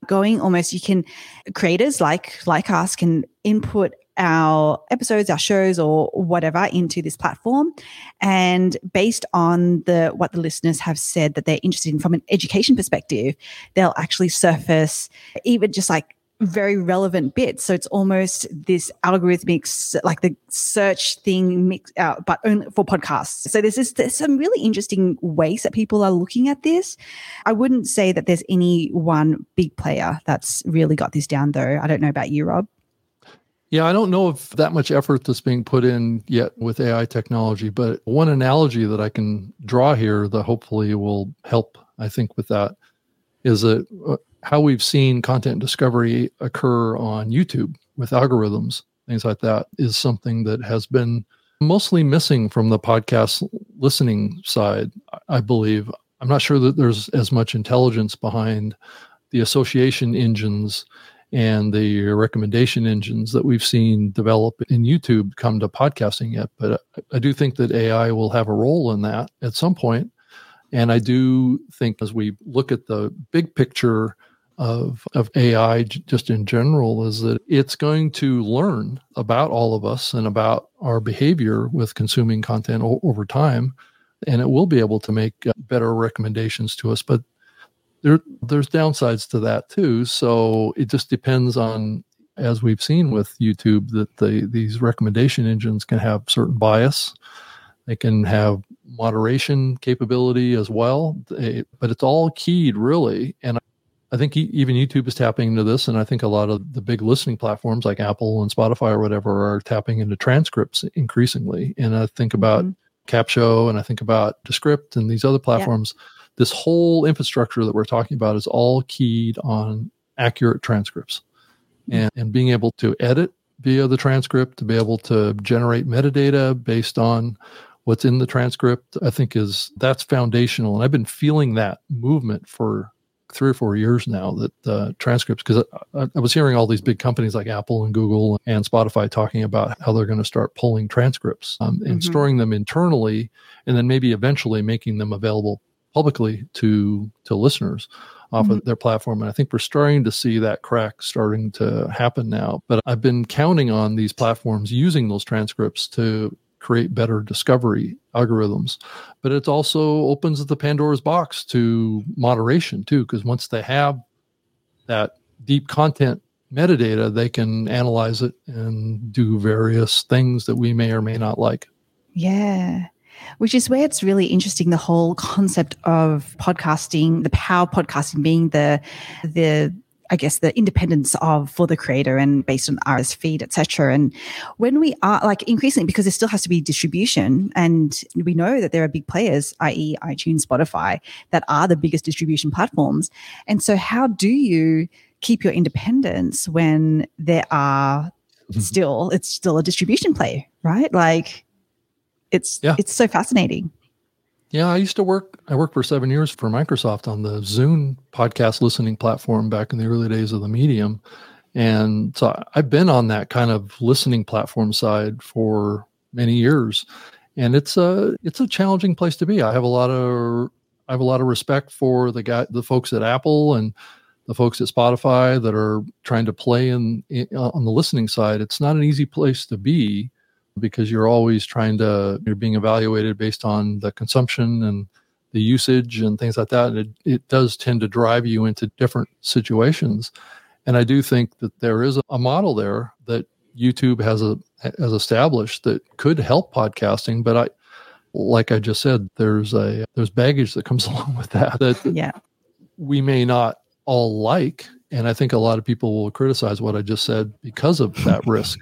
going almost you can creators like like us can input our episodes our shows or whatever into this platform. And based on the what the listeners have said that they're interested in from an education perspective they'll actually surface even just like very relevant bits. So it's almost this algorithmic, like the search thing, mix out, uh, but only for podcasts. So there's, this, there's some really interesting ways that people are looking at this. I wouldn't say that there's any one big player that's really got this down, though. I don't know about you, Rob. Yeah, I don't know if that much effort that's being put in yet with AI technology, but one analogy that I can draw here that hopefully will help, I think, with that is that uh, how we've seen content discovery occur on YouTube with algorithms, things like that, is something that has been mostly missing from the podcast listening side, I believe. I'm not sure that there's as much intelligence behind the association engines and the recommendation engines that we've seen develop in YouTube come to podcasting yet. But I do think that AI will have a role in that at some point. And I do think as we look at the big picture of of AI just in general is that it's going to learn about all of us and about our behavior with consuming content o- over time and it will be able to make uh, better recommendations to us but there there's downsides to that too. So it just depends on as we've seen with YouTube that the these recommendation engines can have certain bias. They can have moderation capability as well. They, but it's all keyed really and I think even YouTube is tapping into this, and I think a lot of the big listening platforms like Apple and Spotify or whatever are tapping into transcripts increasingly. And I think about mm-hmm. Capsho, and I think about Descript and these other platforms. Yeah. This whole infrastructure that we're talking about is all keyed on accurate transcripts, mm-hmm. and, and being able to edit via the transcript, to be able to generate metadata based on what's in the transcript, I think is that's foundational. And I've been feeling that movement for three or four years now that uh, transcripts because I, I, was hearing all these big companies like Apple and Google and Spotify talking about how they're going to start pulling transcripts um, and mm-hmm. storing them internally, and then maybe eventually making them available publicly to to listeners off mm-hmm. of their platform. And I think we're starting to see that crack starting to happen now. But I've been counting on these platforms using those transcripts to create better discovery algorithms. But it also opens the Pandora's box to moderation too, because once they have that deep content metadata, they can analyze it and do various things that we may or may not like. Yeah. Which is where it's really interesting the whole concept of podcasting, the power podcasting being the the I guess the independence of for the creator and based on RSS feed, etc. And when we are like increasingly, because there still has to be distribution, and we know that there are big players, i.e., iTunes, Spotify, that are the biggest distribution platforms. And so, how do you keep your independence when there are <laughs> still it's still a distribution play, right? Like it's yeah. it's so fascinating. Yeah, I used to work. I worked for seven years for Microsoft on the Zune podcast listening platform back in the early days of the medium, and so I've been on that kind of listening platform side for many years, and it's a it's a challenging place to be. I have a lot of I have a lot of respect for the guy, the folks at Apple, and the folks at Spotify that are trying to play in, in on the listening side. It's not an easy place to be because you're always trying to you're being evaluated based on the consumption and the usage and things like that. It, it does tend to drive you into different situations. And I do think that there is a model there that YouTube has a has established that could help podcasting, but I like I just said, there's a there's baggage that comes <laughs> along with that that yeah. we may not all like. And I think a lot of people will criticize what I just said because of that risk.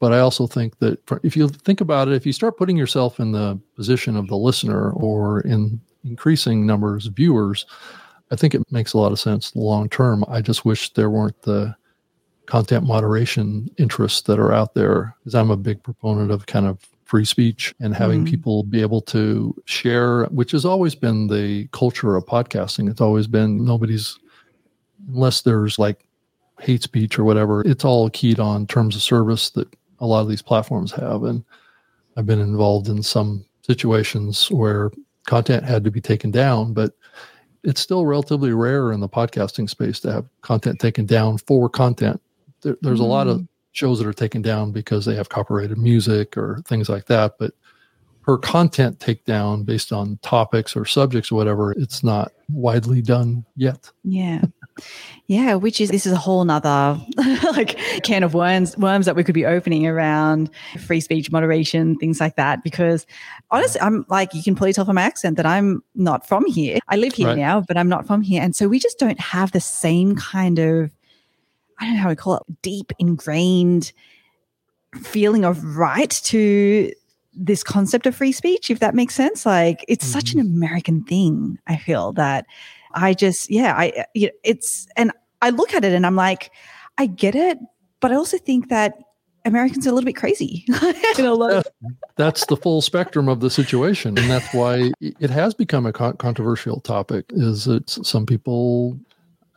But I also think that if you think about it, if you start putting yourself in the position of the listener or in increasing numbers of viewers, I think it makes a lot of sense long term. I just wish there weren't the content moderation interests that are out there because I'm a big proponent of kind of free speech and having mm. people be able to share, which has always been the culture of podcasting. It's always been nobody's, unless there's like hate speech or whatever, it's all keyed on terms of service that a lot of these platforms have. And I've been involved in some situations where content had to be taken down, but it's still relatively rare in the podcasting space to have content taken down for content. There, there's mm-hmm. a lot of mm. shows that are taken down because they have copyrighted music or things like that, but per content takedown based on topics or subjects or whatever, it's not widely done yet. Yeah. Yeah, which is this is a whole nother <laughs> like can of worms worms that we could be opening around free speech moderation, things like that. Because honestly, I'm like you can probably tell from my accent that I'm not from here. I live here right. now, but I'm not from here. And so we just don't have the same kind of I don't know how we call it, deep ingrained feeling of right to this concept of free speech, if that makes sense. Like it's mm-hmm. such an mm-hmm. American thing, I feel that I just, yeah, I, uh, it's, and I look at it and I'm like, I get it, but I also think that Americans are a little bit crazy. <laughs> <laughs> that's the full spectrum of the situation, and that's why it has become a controversial topic. Is that some people,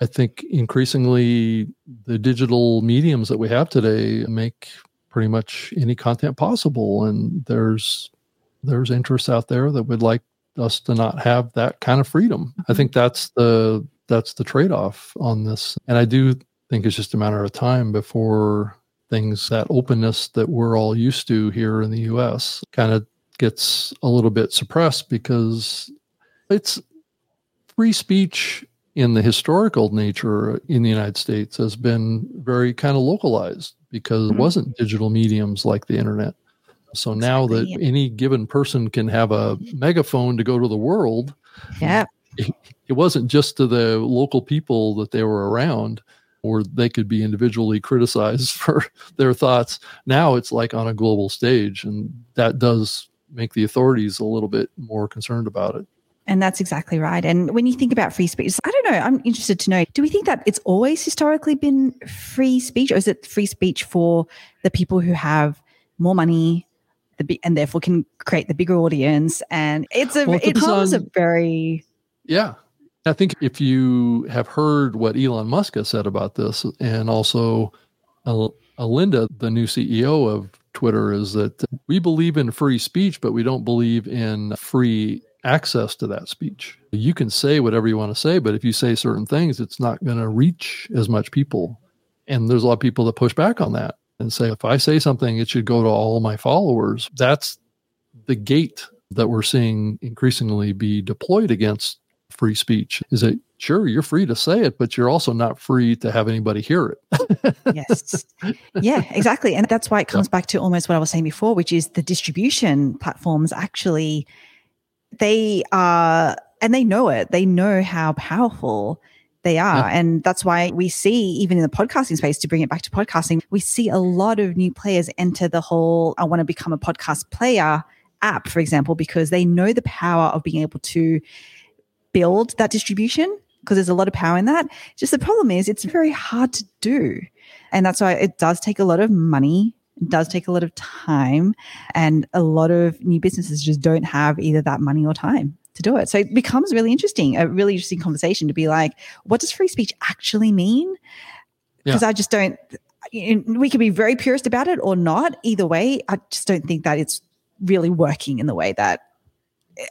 I think, increasingly the digital mediums that we have today make pretty much any content possible, and there's there's interests out there that would like us to not have that kind of freedom. I think that's the that's the trade-off on this. And I do think it's just a matter of time before things that openness that we're all used to here in the US kind of gets a little bit suppressed because it's free speech in the historical nature in the United States has been very kind of localized because mm-hmm. it wasn't digital mediums like the internet. So now that any given person can have a megaphone to go to the world, yeah, <laughs> it, it wasn't just to the local people that they were around, or they could be individually criticized <laughs> for their thoughts. Now it's like on a global stage, and that does make the authorities a little bit more concerned about it. And that's exactly right. And when you think about free speech, I don't know, I'm interested to know do we think that it's always historically been free speech, or is it free speech for the people who have more money, the and therefore can create the bigger audience. And it's a well, it becomes on, a very yeah. I think if you have heard what Elon Musk has said about this, and also uh, Alinda, the new CEO of Twitter, is that we believe in free speech, but we don't believe in free access to that speech. You can say whatever you want to say, but if you say certain things, it's not going to reach as much people. And there's a lot of people that push back on that and say, if I say something, it should go to all my followers. That's the gate that we're seeing increasingly be deployed against free speech is that sure you're free to say it but you're also not free to have anybody hear it <laughs> yes yeah exactly and that's why it comes yeah. back to almost what i was saying before which is the distribution platforms actually they are and they know it they know how powerful they are. Yeah. And that's why we see, even in the podcasting space, to bring it back to podcasting, we see a lot of new players enter the whole I want to become a podcast player app, for example, because they know the power of being able to build that distribution because there's a lot of power in that. Just the problem is it's very hard to do. And that's why it does take a lot of money. It does take a lot of time. And a lot of new businesses just don't have either that money or time to do it. So it becomes really interesting, a really interesting conversation to be like, what does free speech actually mean? Because yeah. I just don't, we can be very purist about it or not. Either way, I just don't think that it's really working in the way that,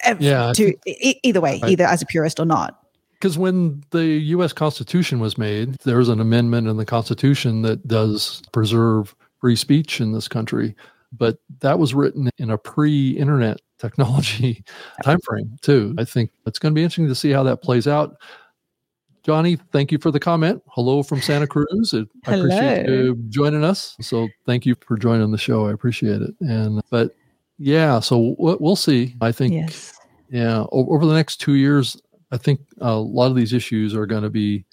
eh, yeah, to, think, either way, I, either as a purist or not. Because when the US Constitution was made, there was an amendment in the Constitution that does preserve free speech in this country. But that was written in a pre internet technology <laughs> timeframe too. I think it's going to be interesting to see how that plays out. Johnny, thank you for the comment. Hello from Santa Cruz. I Hello. appreciate you joining us. So thank you for joining the show. I appreciate it. And but yeah, so we'll see. I think yes. yeah, over the next two years, I think a lot of these issues are going to be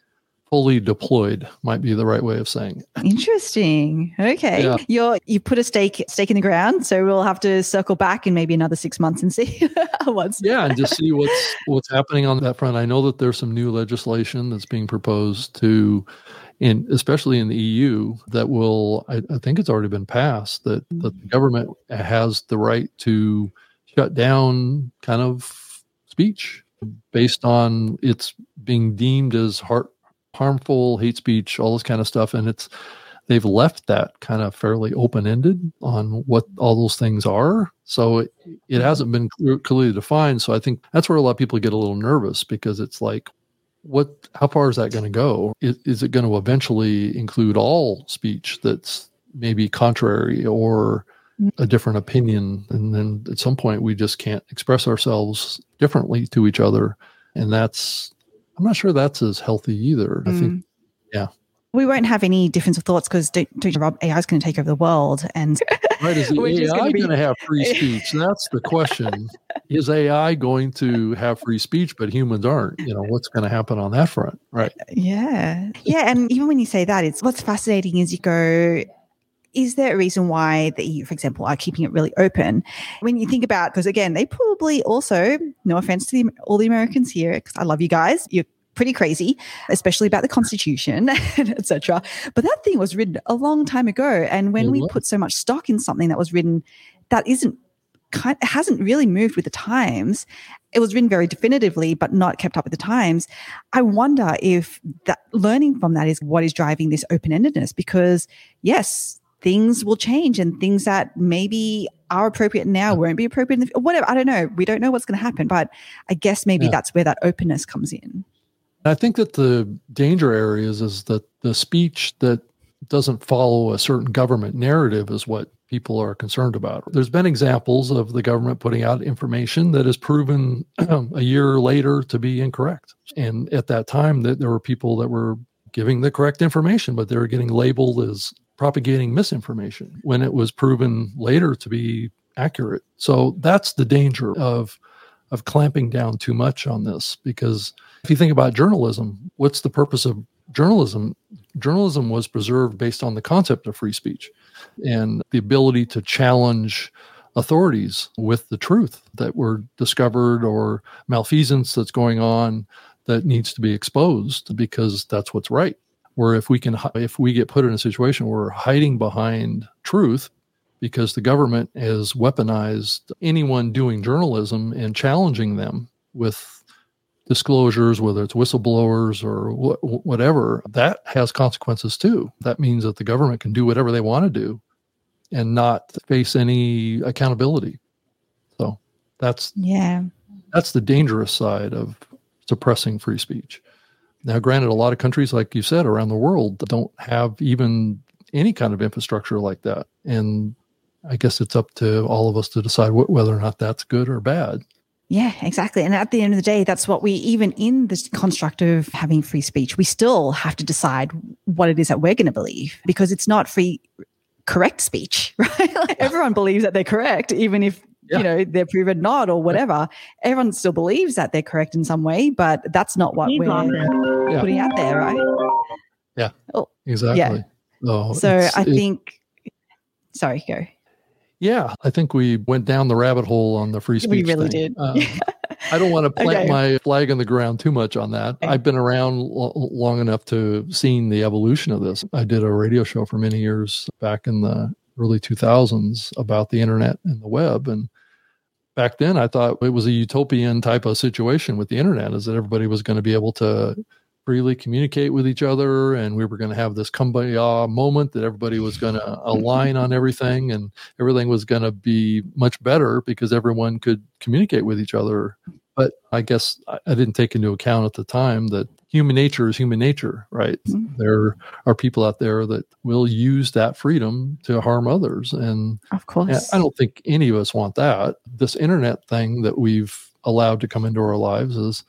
fully deployed might be the right way of saying it. Interesting. Okay. Yeah. You're you put a stake stake in the ground, so we'll have to circle back in maybe another six months and see <laughs> what's Yeah, and just see what's what's happening on that front. I know that there's some new legislation that's being proposed to in especially in the EU that will I, I think it's already been passed that, that the government has the right to shut down kind of speech based on it's being deemed as heart harmful hate speech, all this kind of stuff. And it's, they've left that kind of fairly open ended on what all those things are. So it, it mm-hmm. hasn't been clearly defined. So I think that's where a lot of people get a little nervous because it's like, what, how far is that going to go? Is, is it going to eventually include all speech that's maybe contrary or mm-hmm. a different opinion? And then at some point, we just can't express ourselves differently to each other. And that's I'm not sure that's as healthy either. Mm. I think, mm. yeah. We won't have any difference of thoughts because Rob, AI is going to take over the world. And <laughs> right, is the AI going to have free <laughs> speech? That's the question. is AI going to have free speech, but humans aren't? You know, what's going to happen on that front? Right. Yeah. Yeah. And even when you say that, it's what's fascinating is you go, is there a reason why the EU, for example, are keeping it really open? When you think about, because again, they probably also, no offense to the, all the Americans here, because I love you guys, you're pretty crazy, especially about the Constitution, <laughs> etc. But that thing was written a long time ago, and when we put so much stock in something that was written, that isn't kind, hasn't really moved with the times. It was written very definitively, but not kept up with the times. I wonder if that learning from that is what is driving this open endedness. Because yes, things will change and things that maybe are appropriate now won't be appropriate in the whatever. I don't know. We don't know what's going to happen, but I guess maybe yeah. that's where that openness comes in. I think that the danger areas is that the speech that doesn't follow a certain government narrative is what people are concerned about. There's been examples of the government putting out information that is proven <clears throat> a year later to be incorrect. And at that time that there were people that were giving the correct information, but they were getting labeled as propagating misinformation when it was proven later to be accurate. So that's the danger of of clamping down too much on this because if you think about journalism, what's the purpose of journalism? Journalism was preserved based on the concept of free speech and the ability to challenge authorities with the truth that were discovered or malfeasance that's going on that needs to be exposed because that's what's right where if we can if we get put in a situation where we're hiding behind truth because the government has weaponized anyone doing journalism and challenging them with disclosures whether it's whistleblowers or wh- whatever that has consequences too. That means that the government can do whatever they want to do and not face any accountability. So that's yeah. that's the dangerous side of suppressing free speech now, granted, a lot of countries, like you said, around the world don't have even any kind of infrastructure like that. And I guess it's up to all of us to decide wh- whether or not that's good or bad. Yeah, exactly. And at the end of the day, that's what we, even in this construct of having free speech, we still have to decide what it is that we're going to believe because it's not free, correct speech, <laughs> right? like everyone believes that they're correct, even if, yeah. you know, they're proven not or whatever. Yeah. Everyone still believes that they're correct in some way, but that's not what we're yeah. putting out there, right? Yeah. Oh, exactly. Yeah. Oh, so I think, sorry, go. Yeah, I think we went down the rabbit hole on the free speech. We really thing. did. Um, I don't want to <laughs> plant okay. my flag in the ground too much on that. Okay. I've been around l- long enough to seen the evolution of this. I did a radio show for many years back in the early 2000s about the internet and the web and back then I thought it was a utopian type of situation with the internet is that everybody was going to be able to freely communicate with each other and we were going to have this kumbaya moment that everybody was going to align on everything and everything was going to be much better because everyone could communicate with each other but i guess i didn't take into account at the time that human nature is human nature right mm-hmm. there are people out there that will use that freedom to harm others and of course i don't think any of us want that this internet thing that we've allowed to come into our lives is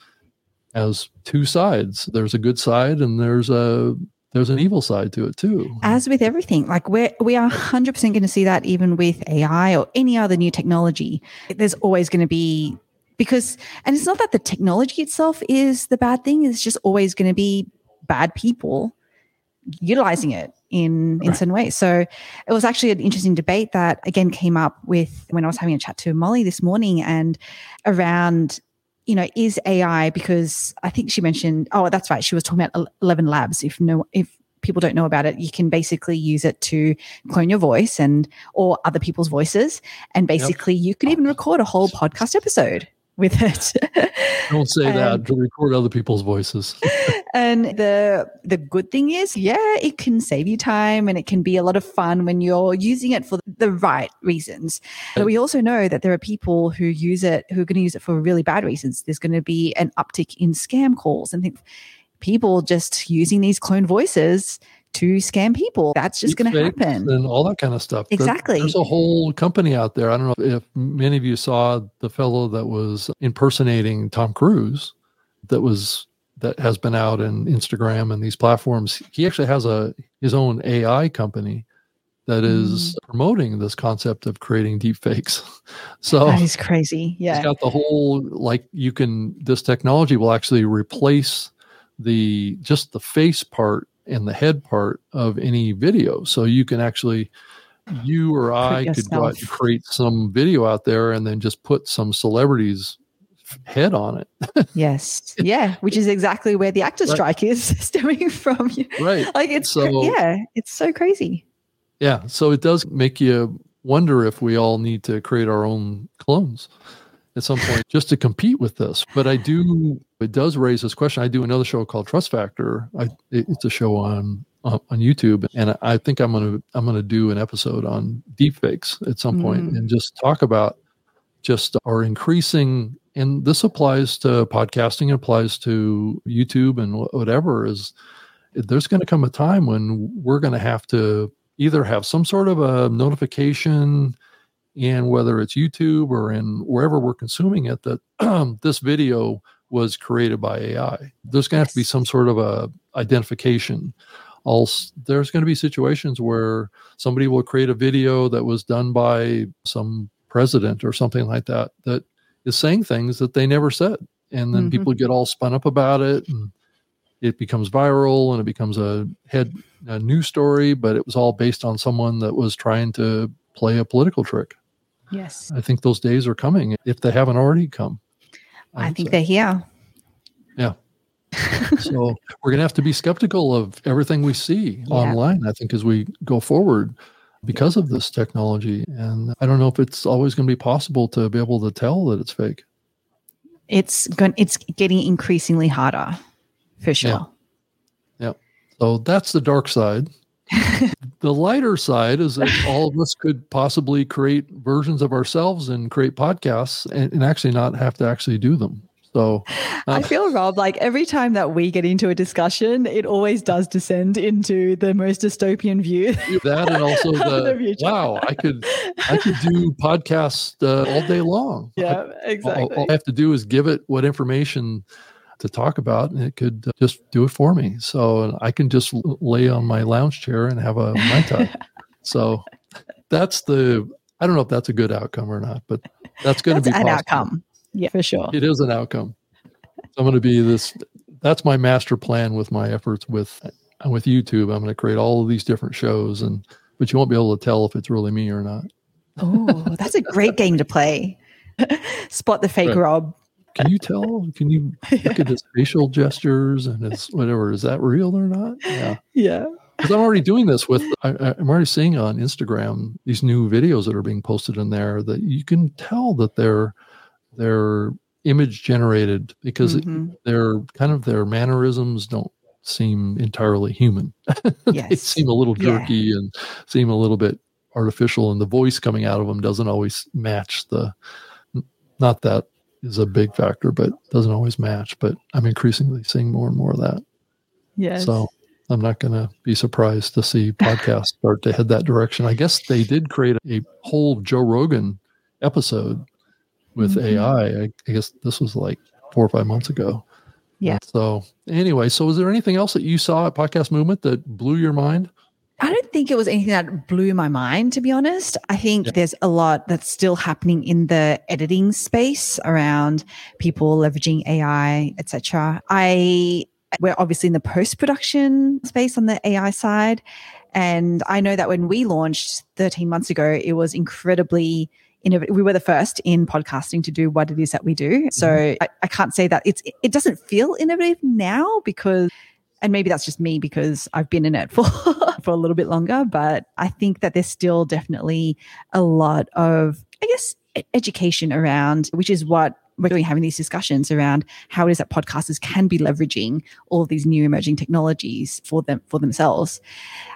has two sides. There's a good side and there's a there's an evil side to it too. As with everything, like we're we are 100% going to see that even with AI or any other new technology. There's always going to be because and it's not that the technology itself is the bad thing, it's just always going to be bad people utilizing it in in right. certain ways. So it was actually an interesting debate that again came up with when I was having a chat to Molly this morning and around you know, is AI because I think she mentioned, oh, that's right. She was talking about 11 labs. If no, if people don't know about it, you can basically use it to clone your voice and, or other people's voices. And basically yep. you can even record a whole podcast episode with it. <laughs> Don't say um, that to record other people's voices. <laughs> and the the good thing is, yeah, it can save you time and it can be a lot of fun when you're using it for the right reasons. But we also know that there are people who use it who are going to use it for really bad reasons. There's going to be an uptick in scam calls and things. People just using these clone voices to scam people. That's just going to happen. And all that kind of stuff. Exactly. There's a whole company out there. I don't know if many of you saw the fellow that was impersonating Tom Cruise that was that has been out in Instagram and these platforms. He actually has a his own AI company that is mm. promoting this concept of creating deep fakes. <laughs> so that is crazy. Yeah. He's got the whole like you can this technology will actually replace the just the face part and the head part of any video. So you can actually, you or I could go out and create some video out there and then just put some celebrities head on it. <laughs> yes. Yeah. Which is exactly where the actor strike right. <laughs> is stemming from. Right. Like it's, so, yeah, it's so crazy. Yeah. So it does make you wonder if we all need to create our own clones at some point just to compete with this. But I do, it does raise this question. I do another show called Trust Factor. I, it's a show on on YouTube, and I think I'm gonna I'm gonna do an episode on deepfakes at some point mm. and just talk about just our increasing. And this applies to podcasting, it applies to YouTube and whatever. Is there's going to come a time when we're going to have to either have some sort of a notification and whether it's YouTube or in wherever we're consuming it, that <clears throat> this video was created by AI. There's going to have to be some sort of a identification. Also, there's going to be situations where somebody will create a video that was done by some president or something like that that is saying things that they never said, and then mm-hmm. people get all spun up about it, and it becomes viral, and it becomes a head a news story. But it was all based on someone that was trying to play a political trick. Yes. I think those days are coming if they haven't already come. I, I think say. they're here. Yeah. <laughs> so we're going to have to be skeptical of everything we see yeah. online, I think, as we go forward because of this technology. And I don't know if it's always going to be possible to be able to tell that it's fake. It's going, it's getting increasingly harder for sure. Yeah. yeah. So that's the dark side. The lighter side is that <laughs> all of us could possibly create versions of ourselves and create podcasts and, and, actually not have to actually do them. So uh, I feel, Rob, like every time that we get into a discussion, it always does descend into the most dystopian view. <laughs> That and <laughs> also the, the wow, I could I could do podcasts uh, all day long. Yeah, exactly. All, all, I have to do is give it what information to talk about, and it could uh, just do it for me. So I can just lay on my lounge chair and have a mai tai. <laughs> so that's the I don't know if that's a good outcome or not, but that's going to be an possible. outcome. Yeah, for sure. It is an outcome. So I'm going to be this. That's my master plan with my efforts with with YouTube. I'm going to create all of these different shows, and but you won't be able to tell if it's really me or not. Oh, that's a great game to play. <laughs> Spot the fake right. Rob. Can you tell? Can you look at his facial gestures and his whatever? Is that real or not? Yeah. <laughs> Yeah. Because I'm already doing this with, I, am already seeing on Instagram these new videos that are being posted in there that you can tell that they're they're image generated because mm-hmm. they're kind of their mannerisms don't seem entirely human. <laughs> Yes. they seem a little jerky yeah. and seem a little bit artificial, and the voice coming out of them doesn't always match the. Not that is a big factor, but doesn't always match. But I'm increasingly seeing more and more of that. Yes. So I'm not going to be surprised to see <laughs> podcasts start to head that direction. I guess they did create a whole Joe Rogan episode with mm-hmm. AI. I, I, guess this was like four or five months ago. Yeah. So anyway, so was there anything else that you saw at Podcast Movement that blew your mind? I don't think it was anything that blew my mind, to be honest. I think yeah. there's a lot that's still happening in the editing space around people leveraging AI, etc. I we're obviously in the post production space on the AI side, and I know that when we launched 13 months ago, it was incredibly innovative. We were the first in podcasting to do what it is that we do. So mm-hmm. I, I can't say that it's it doesn't feel innovative now because and maybe that's just me because I've been in it for <laughs> for a little bit longer, but I think that there's still definitely a lot of I guess education around which is what we're doing having these discussions around how it is that podcasters can be leveraging all of these new emerging technologies for them for themselves.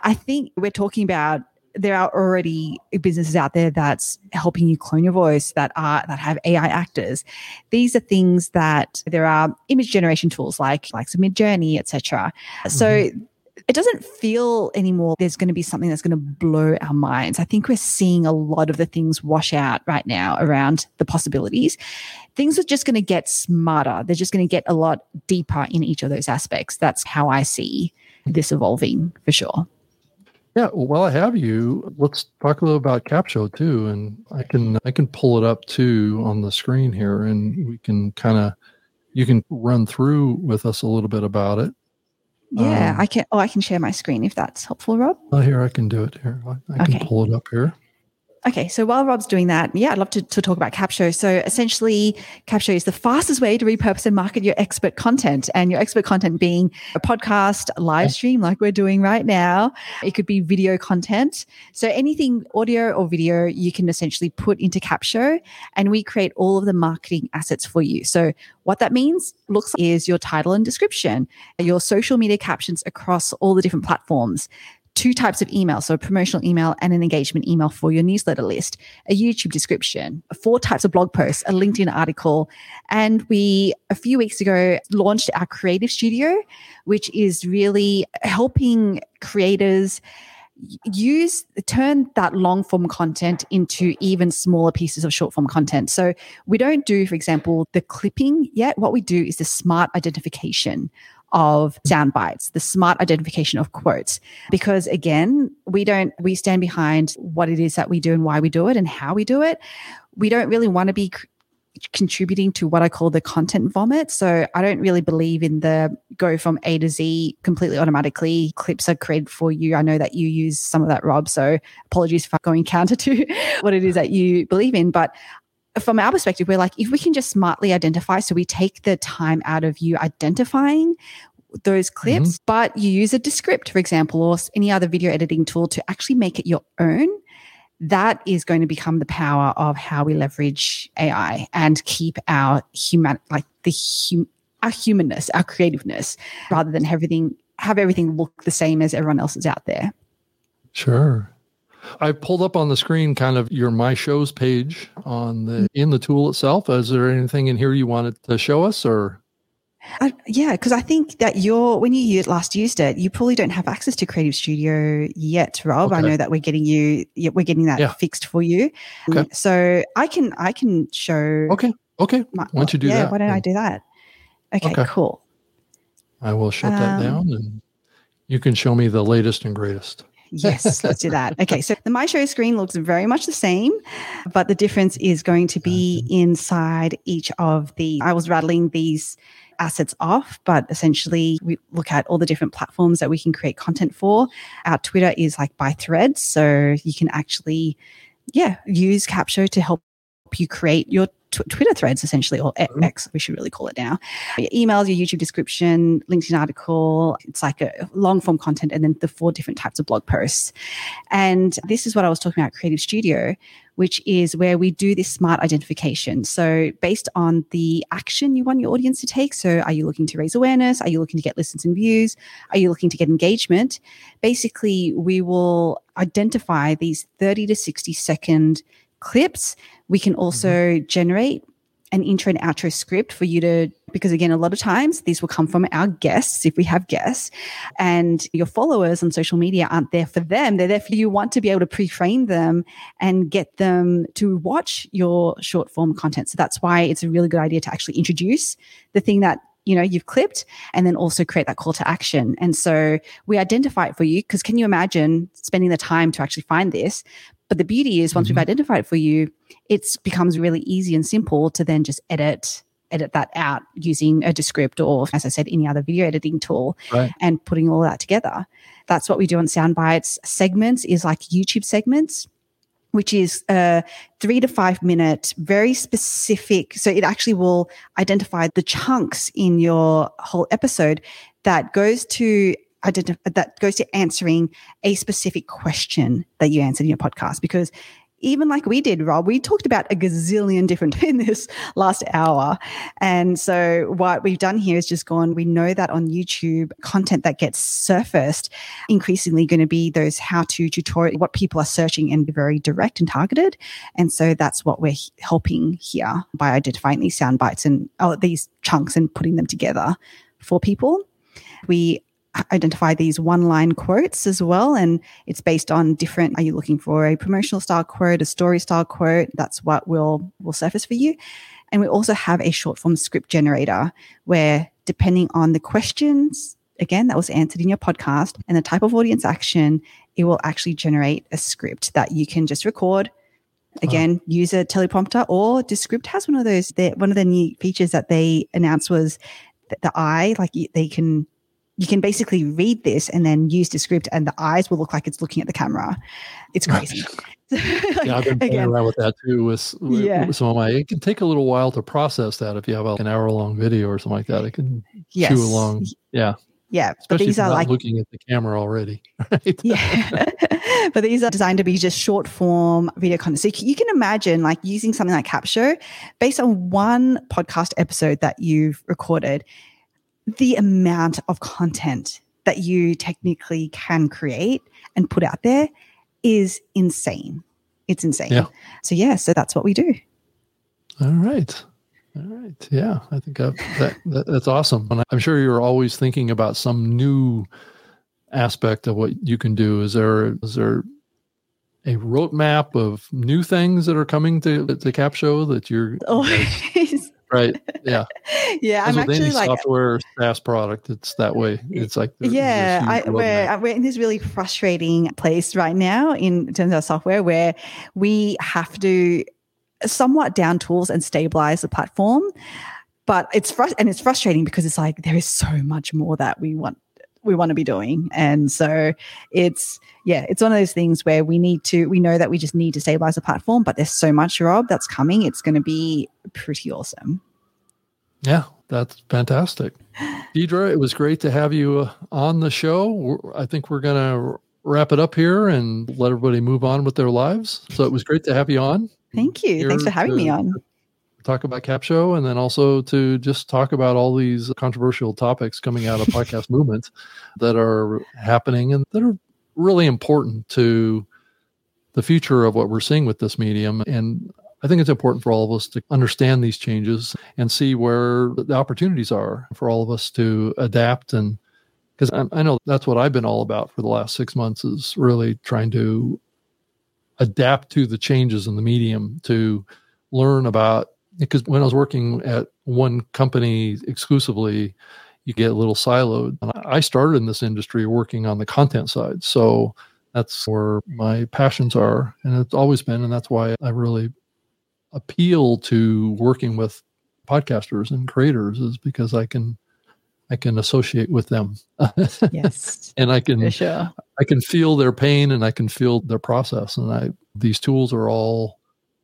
I think we're talking about there are already businesses out there that's helping you clone your voice that are that have AI actors. These are things that there are image generation tools like like Midjourney, etc. Mm-hmm. So it doesn't feel anymore there's going to be something that's going to blow our minds. I think we're seeing a lot of the things wash out right now around the possibilities. Things are just going to get smarter. They're just going to get a lot deeper in each of those aspects. That's how I see this evolving for sure. Yeah, well, while I have you, let's talk a little about Capsho too, and I can I can pull it up too on the screen here, and we can kind of you can run through with us a little bit about it. Yeah, um, I can. Oh, I can share my screen if that's helpful, Rob. Oh, here I can do it. Here, I, I can pull it up here. Okay, so while Rob's doing that, yeah, I'd love to, to talk about Capsho. So essentially, Capsho is the fastest way to repurpose and market your expert content, and your expert content being a podcast, a live stream like we're doing right now. It could be video content. So anything audio or video, you can essentially put into Capsho, and we create all of the marketing assets for you. So what that means looks like is your title and description, your social media captions across all the different platforms, two types of email so a promotional email and an engagement email for your newsletter list a youtube description four types of blog posts a linkedin article and we a few weeks ago launched our creative studio which is really helping creators use turn that long form content into even smaller pieces of short form content. So we don't do for example the clipping yet. What we do is the smart identification of sound bites, the smart identification of quotes. Because again, we don't, we stand behind what it is that we do and why we do it and how we do it. We don't really want to be contributing to what I call the content vomit. So I don't really believe in the go from A to Z completely automatically. Clips are created for you. I know that you use some of that, Rob. So apologies for going counter <laughs> to what it is that you believe in. But from our perspective, we're like, if we can just smartly identify, so we take the time out of you identifying those clips, mm-hmm. but you use a Descript, for example, or any other video editing tool to actually make it your own. That is going to become the power of how we leverage AI and keep our human, like the hum, our humanness, our creativeness, rather than everything have everything look the same as everyone else is out there. Sure. I pulled up on the screen kind of your my shows page on the in the tool itself. Is there anything in here you wanted to show us or uh, yeah, because I think that you're when you last used it, you probably don't have access to Creative Studio yet, Rob. Okay. I know that we're getting you, we're getting that yeah. fixed for you. Okay. So I can, I can show. Okay. Okay. My, why don't you do yeah, that? Why don't I do that? Okay, okay. Cool. I will shut um, that down, and you can show me the latest and greatest. Yes, let's do that. Okay, so the My Show screen looks very much the same, but the difference is going to be inside each of the. I was rattling these assets off, but essentially we look at all the different platforms that we can create content for. Our Twitter is like by threads. So you can actually, yeah, use Capsho to help you create your Twitter threads essentially, or mm-hmm. X, we should really call it now. Your emails, your YouTube description, LinkedIn article. It's like a long form content, and then the four different types of blog posts. And this is what I was talking about Creative Studio, which is where we do this smart identification. So, based on the action you want your audience to take. So, are you looking to raise awareness? Are you looking to get listens and views? Are you looking to get engagement? Basically, we will identify these 30 to 60 second clips. We can also mm-hmm. generate an intro and outro script for you to, because again, a lot of times these will come from our guests if we have guests, and your followers on social media aren't there for them. They're there for you. Want to be able to pre frame them and get them to watch your short form content. So that's why it's a really good idea to actually introduce the thing that you know you've clipped and then also create that call to action and so we identify it for you because can you imagine spending the time to actually find this but the beauty is once mm-hmm. we've identified it for you, it becomes really easy and simple to then just edit edit that out using a Descript or, as I said, any other video editing tool right. and putting all that together. That's what we do on Soundbites. Segments is like YouTube segments which is a three to five minute, very specific. So it actually will identify the chunks in your whole episode that goes to that goes to answering a specific question that you answered in your podcast because even like we did, Rob, we talked about a gazillion different <laughs> in this last hour. And so what we've done here is just gone, we know that on YouTube, content that gets surfaced increasingly going to be those how-to tutorial, what people are searching and very direct and targeted. And so that's what we're helping here by identifying these sound bites and oh, these chunks and putting them together for people. We identify these one line quotes as well. And it's based on different, are you looking for a promotional style quote, a story style quote? That's what will, will surface for you. And we also have a short form script generator where depending on the questions, again, that was answered in your podcast and the type of audience action, it will actually generate a script that you can just record. Again, wow. use a teleprompter or Descript has one of those. One of the new features that they announced was the, the eye, like they can you can basically read this and then use the script, and the eyes will look like it's looking at the camera. It's crazy. <laughs> yeah, I've been playing Again. around with that too. With, with, yeah. with, some of my, it can take a little while to process that. If you have like an hour long video or something like that, it can yes. chew along. Yeah. Yeah, Especially but these are like looking at the camera already. <laughs> Right? Yeah, <laughs> but these are designed to be just short form video content. So you can imagine like using something like Capsho based on one podcast episode that you've recorded the amount of content that you technically can create and put out there is insane. It's insane. Yeah. So yeah, so that's what we do. All right. All right. Yeah, I think that, that, that's awesome. And I'm sure you're always thinking about some new aspect of what you can do. Is there is there a roadmap of new things that are coming to the Capsho that you're <laughs> oh, right. Yeah. <laughs> Yeah i'm actually like software SaaS product it's that way. It's like yeah I, we're, uh, we're in this really frustrating place right now in terms of software where we have to somewhat down tools and stabilize the platform but it's fr- and it's frustrating because it's like there is so much more that we want we want to be doing. And so it's, yeah, it's one of those things where we need to, we know that we just need to stabilize the platform, but there's so much, Rob, that's coming. It's going to be pretty awesome. Yeah, that's fantastic. Deirdre, it was great to have you uh, on the show. I think we're going to wrap it up here and let everybody move on with their lives. So it was great to have you on. Thank you. Thanks for having to, me on talk about Capsho and then also to just talk about all these controversial topics coming out of podcast <laughs> movement that are happening and that are really important to the future of what we're seeing with this medium. And I think it's important for all of us to understand these changes and see where the opportunities are for all of us to adapt. And because I, I know that's what I've been all about for the last six months is really trying to adapt to the changes in the medium to learn about because when I was working at one company exclusively, you get a little siloed. And I started in this industry working on the content side. So that's where my passions are. And it's always been. And that's why I really appeal to working with podcasters and creators is because I can I can associate with them. <laughs> yes. and I can sure. I can feel their pain and I can feel their process. And I these tools are all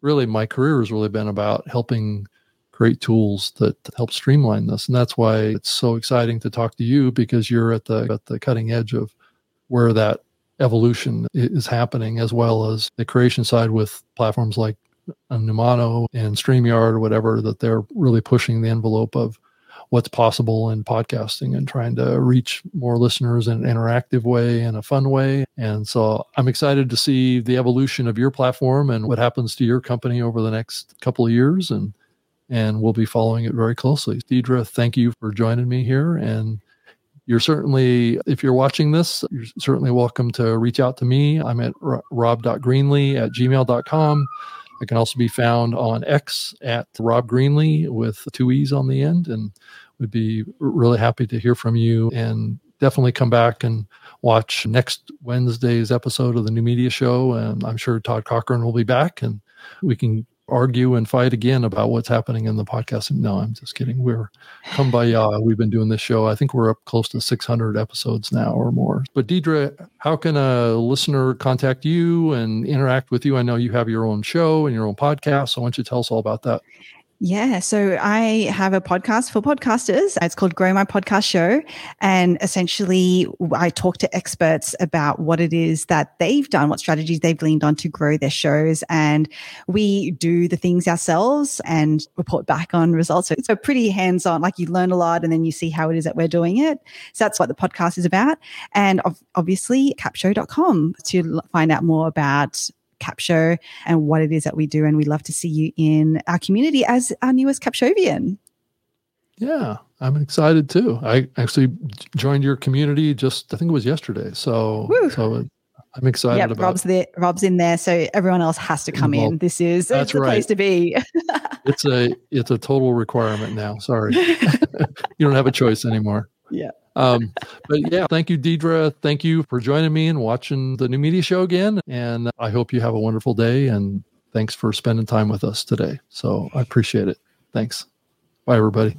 really my career has really been about helping create tools that help streamline this. And that's why it's so exciting to talk to you because you're at the at the cutting edge of where that evolution is happening, as well as the creation side with platforms like Nomono and StreamYard or whatever, that they're really pushing the envelope of what's possible in podcasting and trying to reach more listeners in an interactive way and a fun way. And so I'm excited to see the evolution of your platform and what happens to your company over the next couple of years. And and we'll be following it very closely. Deirdre, thank you for joining me here. And you're certainly, if you're watching this, you're certainly welcome to reach out to me. I'm at rob.greenlee at gmail.com. I can also be found on X at Rob Greenlee with two E's on the end. And we'd be really happy to hear from you and definitely come back and watch next Wednesday's episode of the New Media Show. And I'm sure Todd Cochran will be back and we can argue and fight again about what's happening in the podcast. No, I'm just kidding. We're come by kumbaya. We've been doing this show. I think we're up close to 600 episodes now or more. But Deirdre, how can a listener contact you and interact with you? I know you have your own show and your own podcast. So why don't you tell us all about that? Yeah. So I have a podcast for podcasters. It's called Grow My Podcast Show. And essentially, I talk to experts about what it is that they've done, what strategies they've leaned on to grow their shows. And we do the things ourselves and report back on results. So it's a pretty hands on, like you learn a lot and then you see how it is that we're doing it. So that's what the podcast is about. And obviously, capsho.com to find out more about Capsho and what it is that we do. And we'd love to see you in our community as our newest Capshovian. Yeah, I'm excited too. I actually joined your community just, I think it was yesterday. So, Woo. so I'm excited yep, about Rob's there. Rob's in there, so everyone else has to come in. This is that's the right. place to be. <laughs> it's a it's a total requirement now. Sorry, <laughs> <laughs> you don't have a choice anymore. Yeah. Um, but yeah, thank you, Deirdre. Thank you for joining me and watching the new media show again. And I hope you have a wonderful day. And thanks for spending time with us today. So I appreciate it. Thanks. Bye, everybody.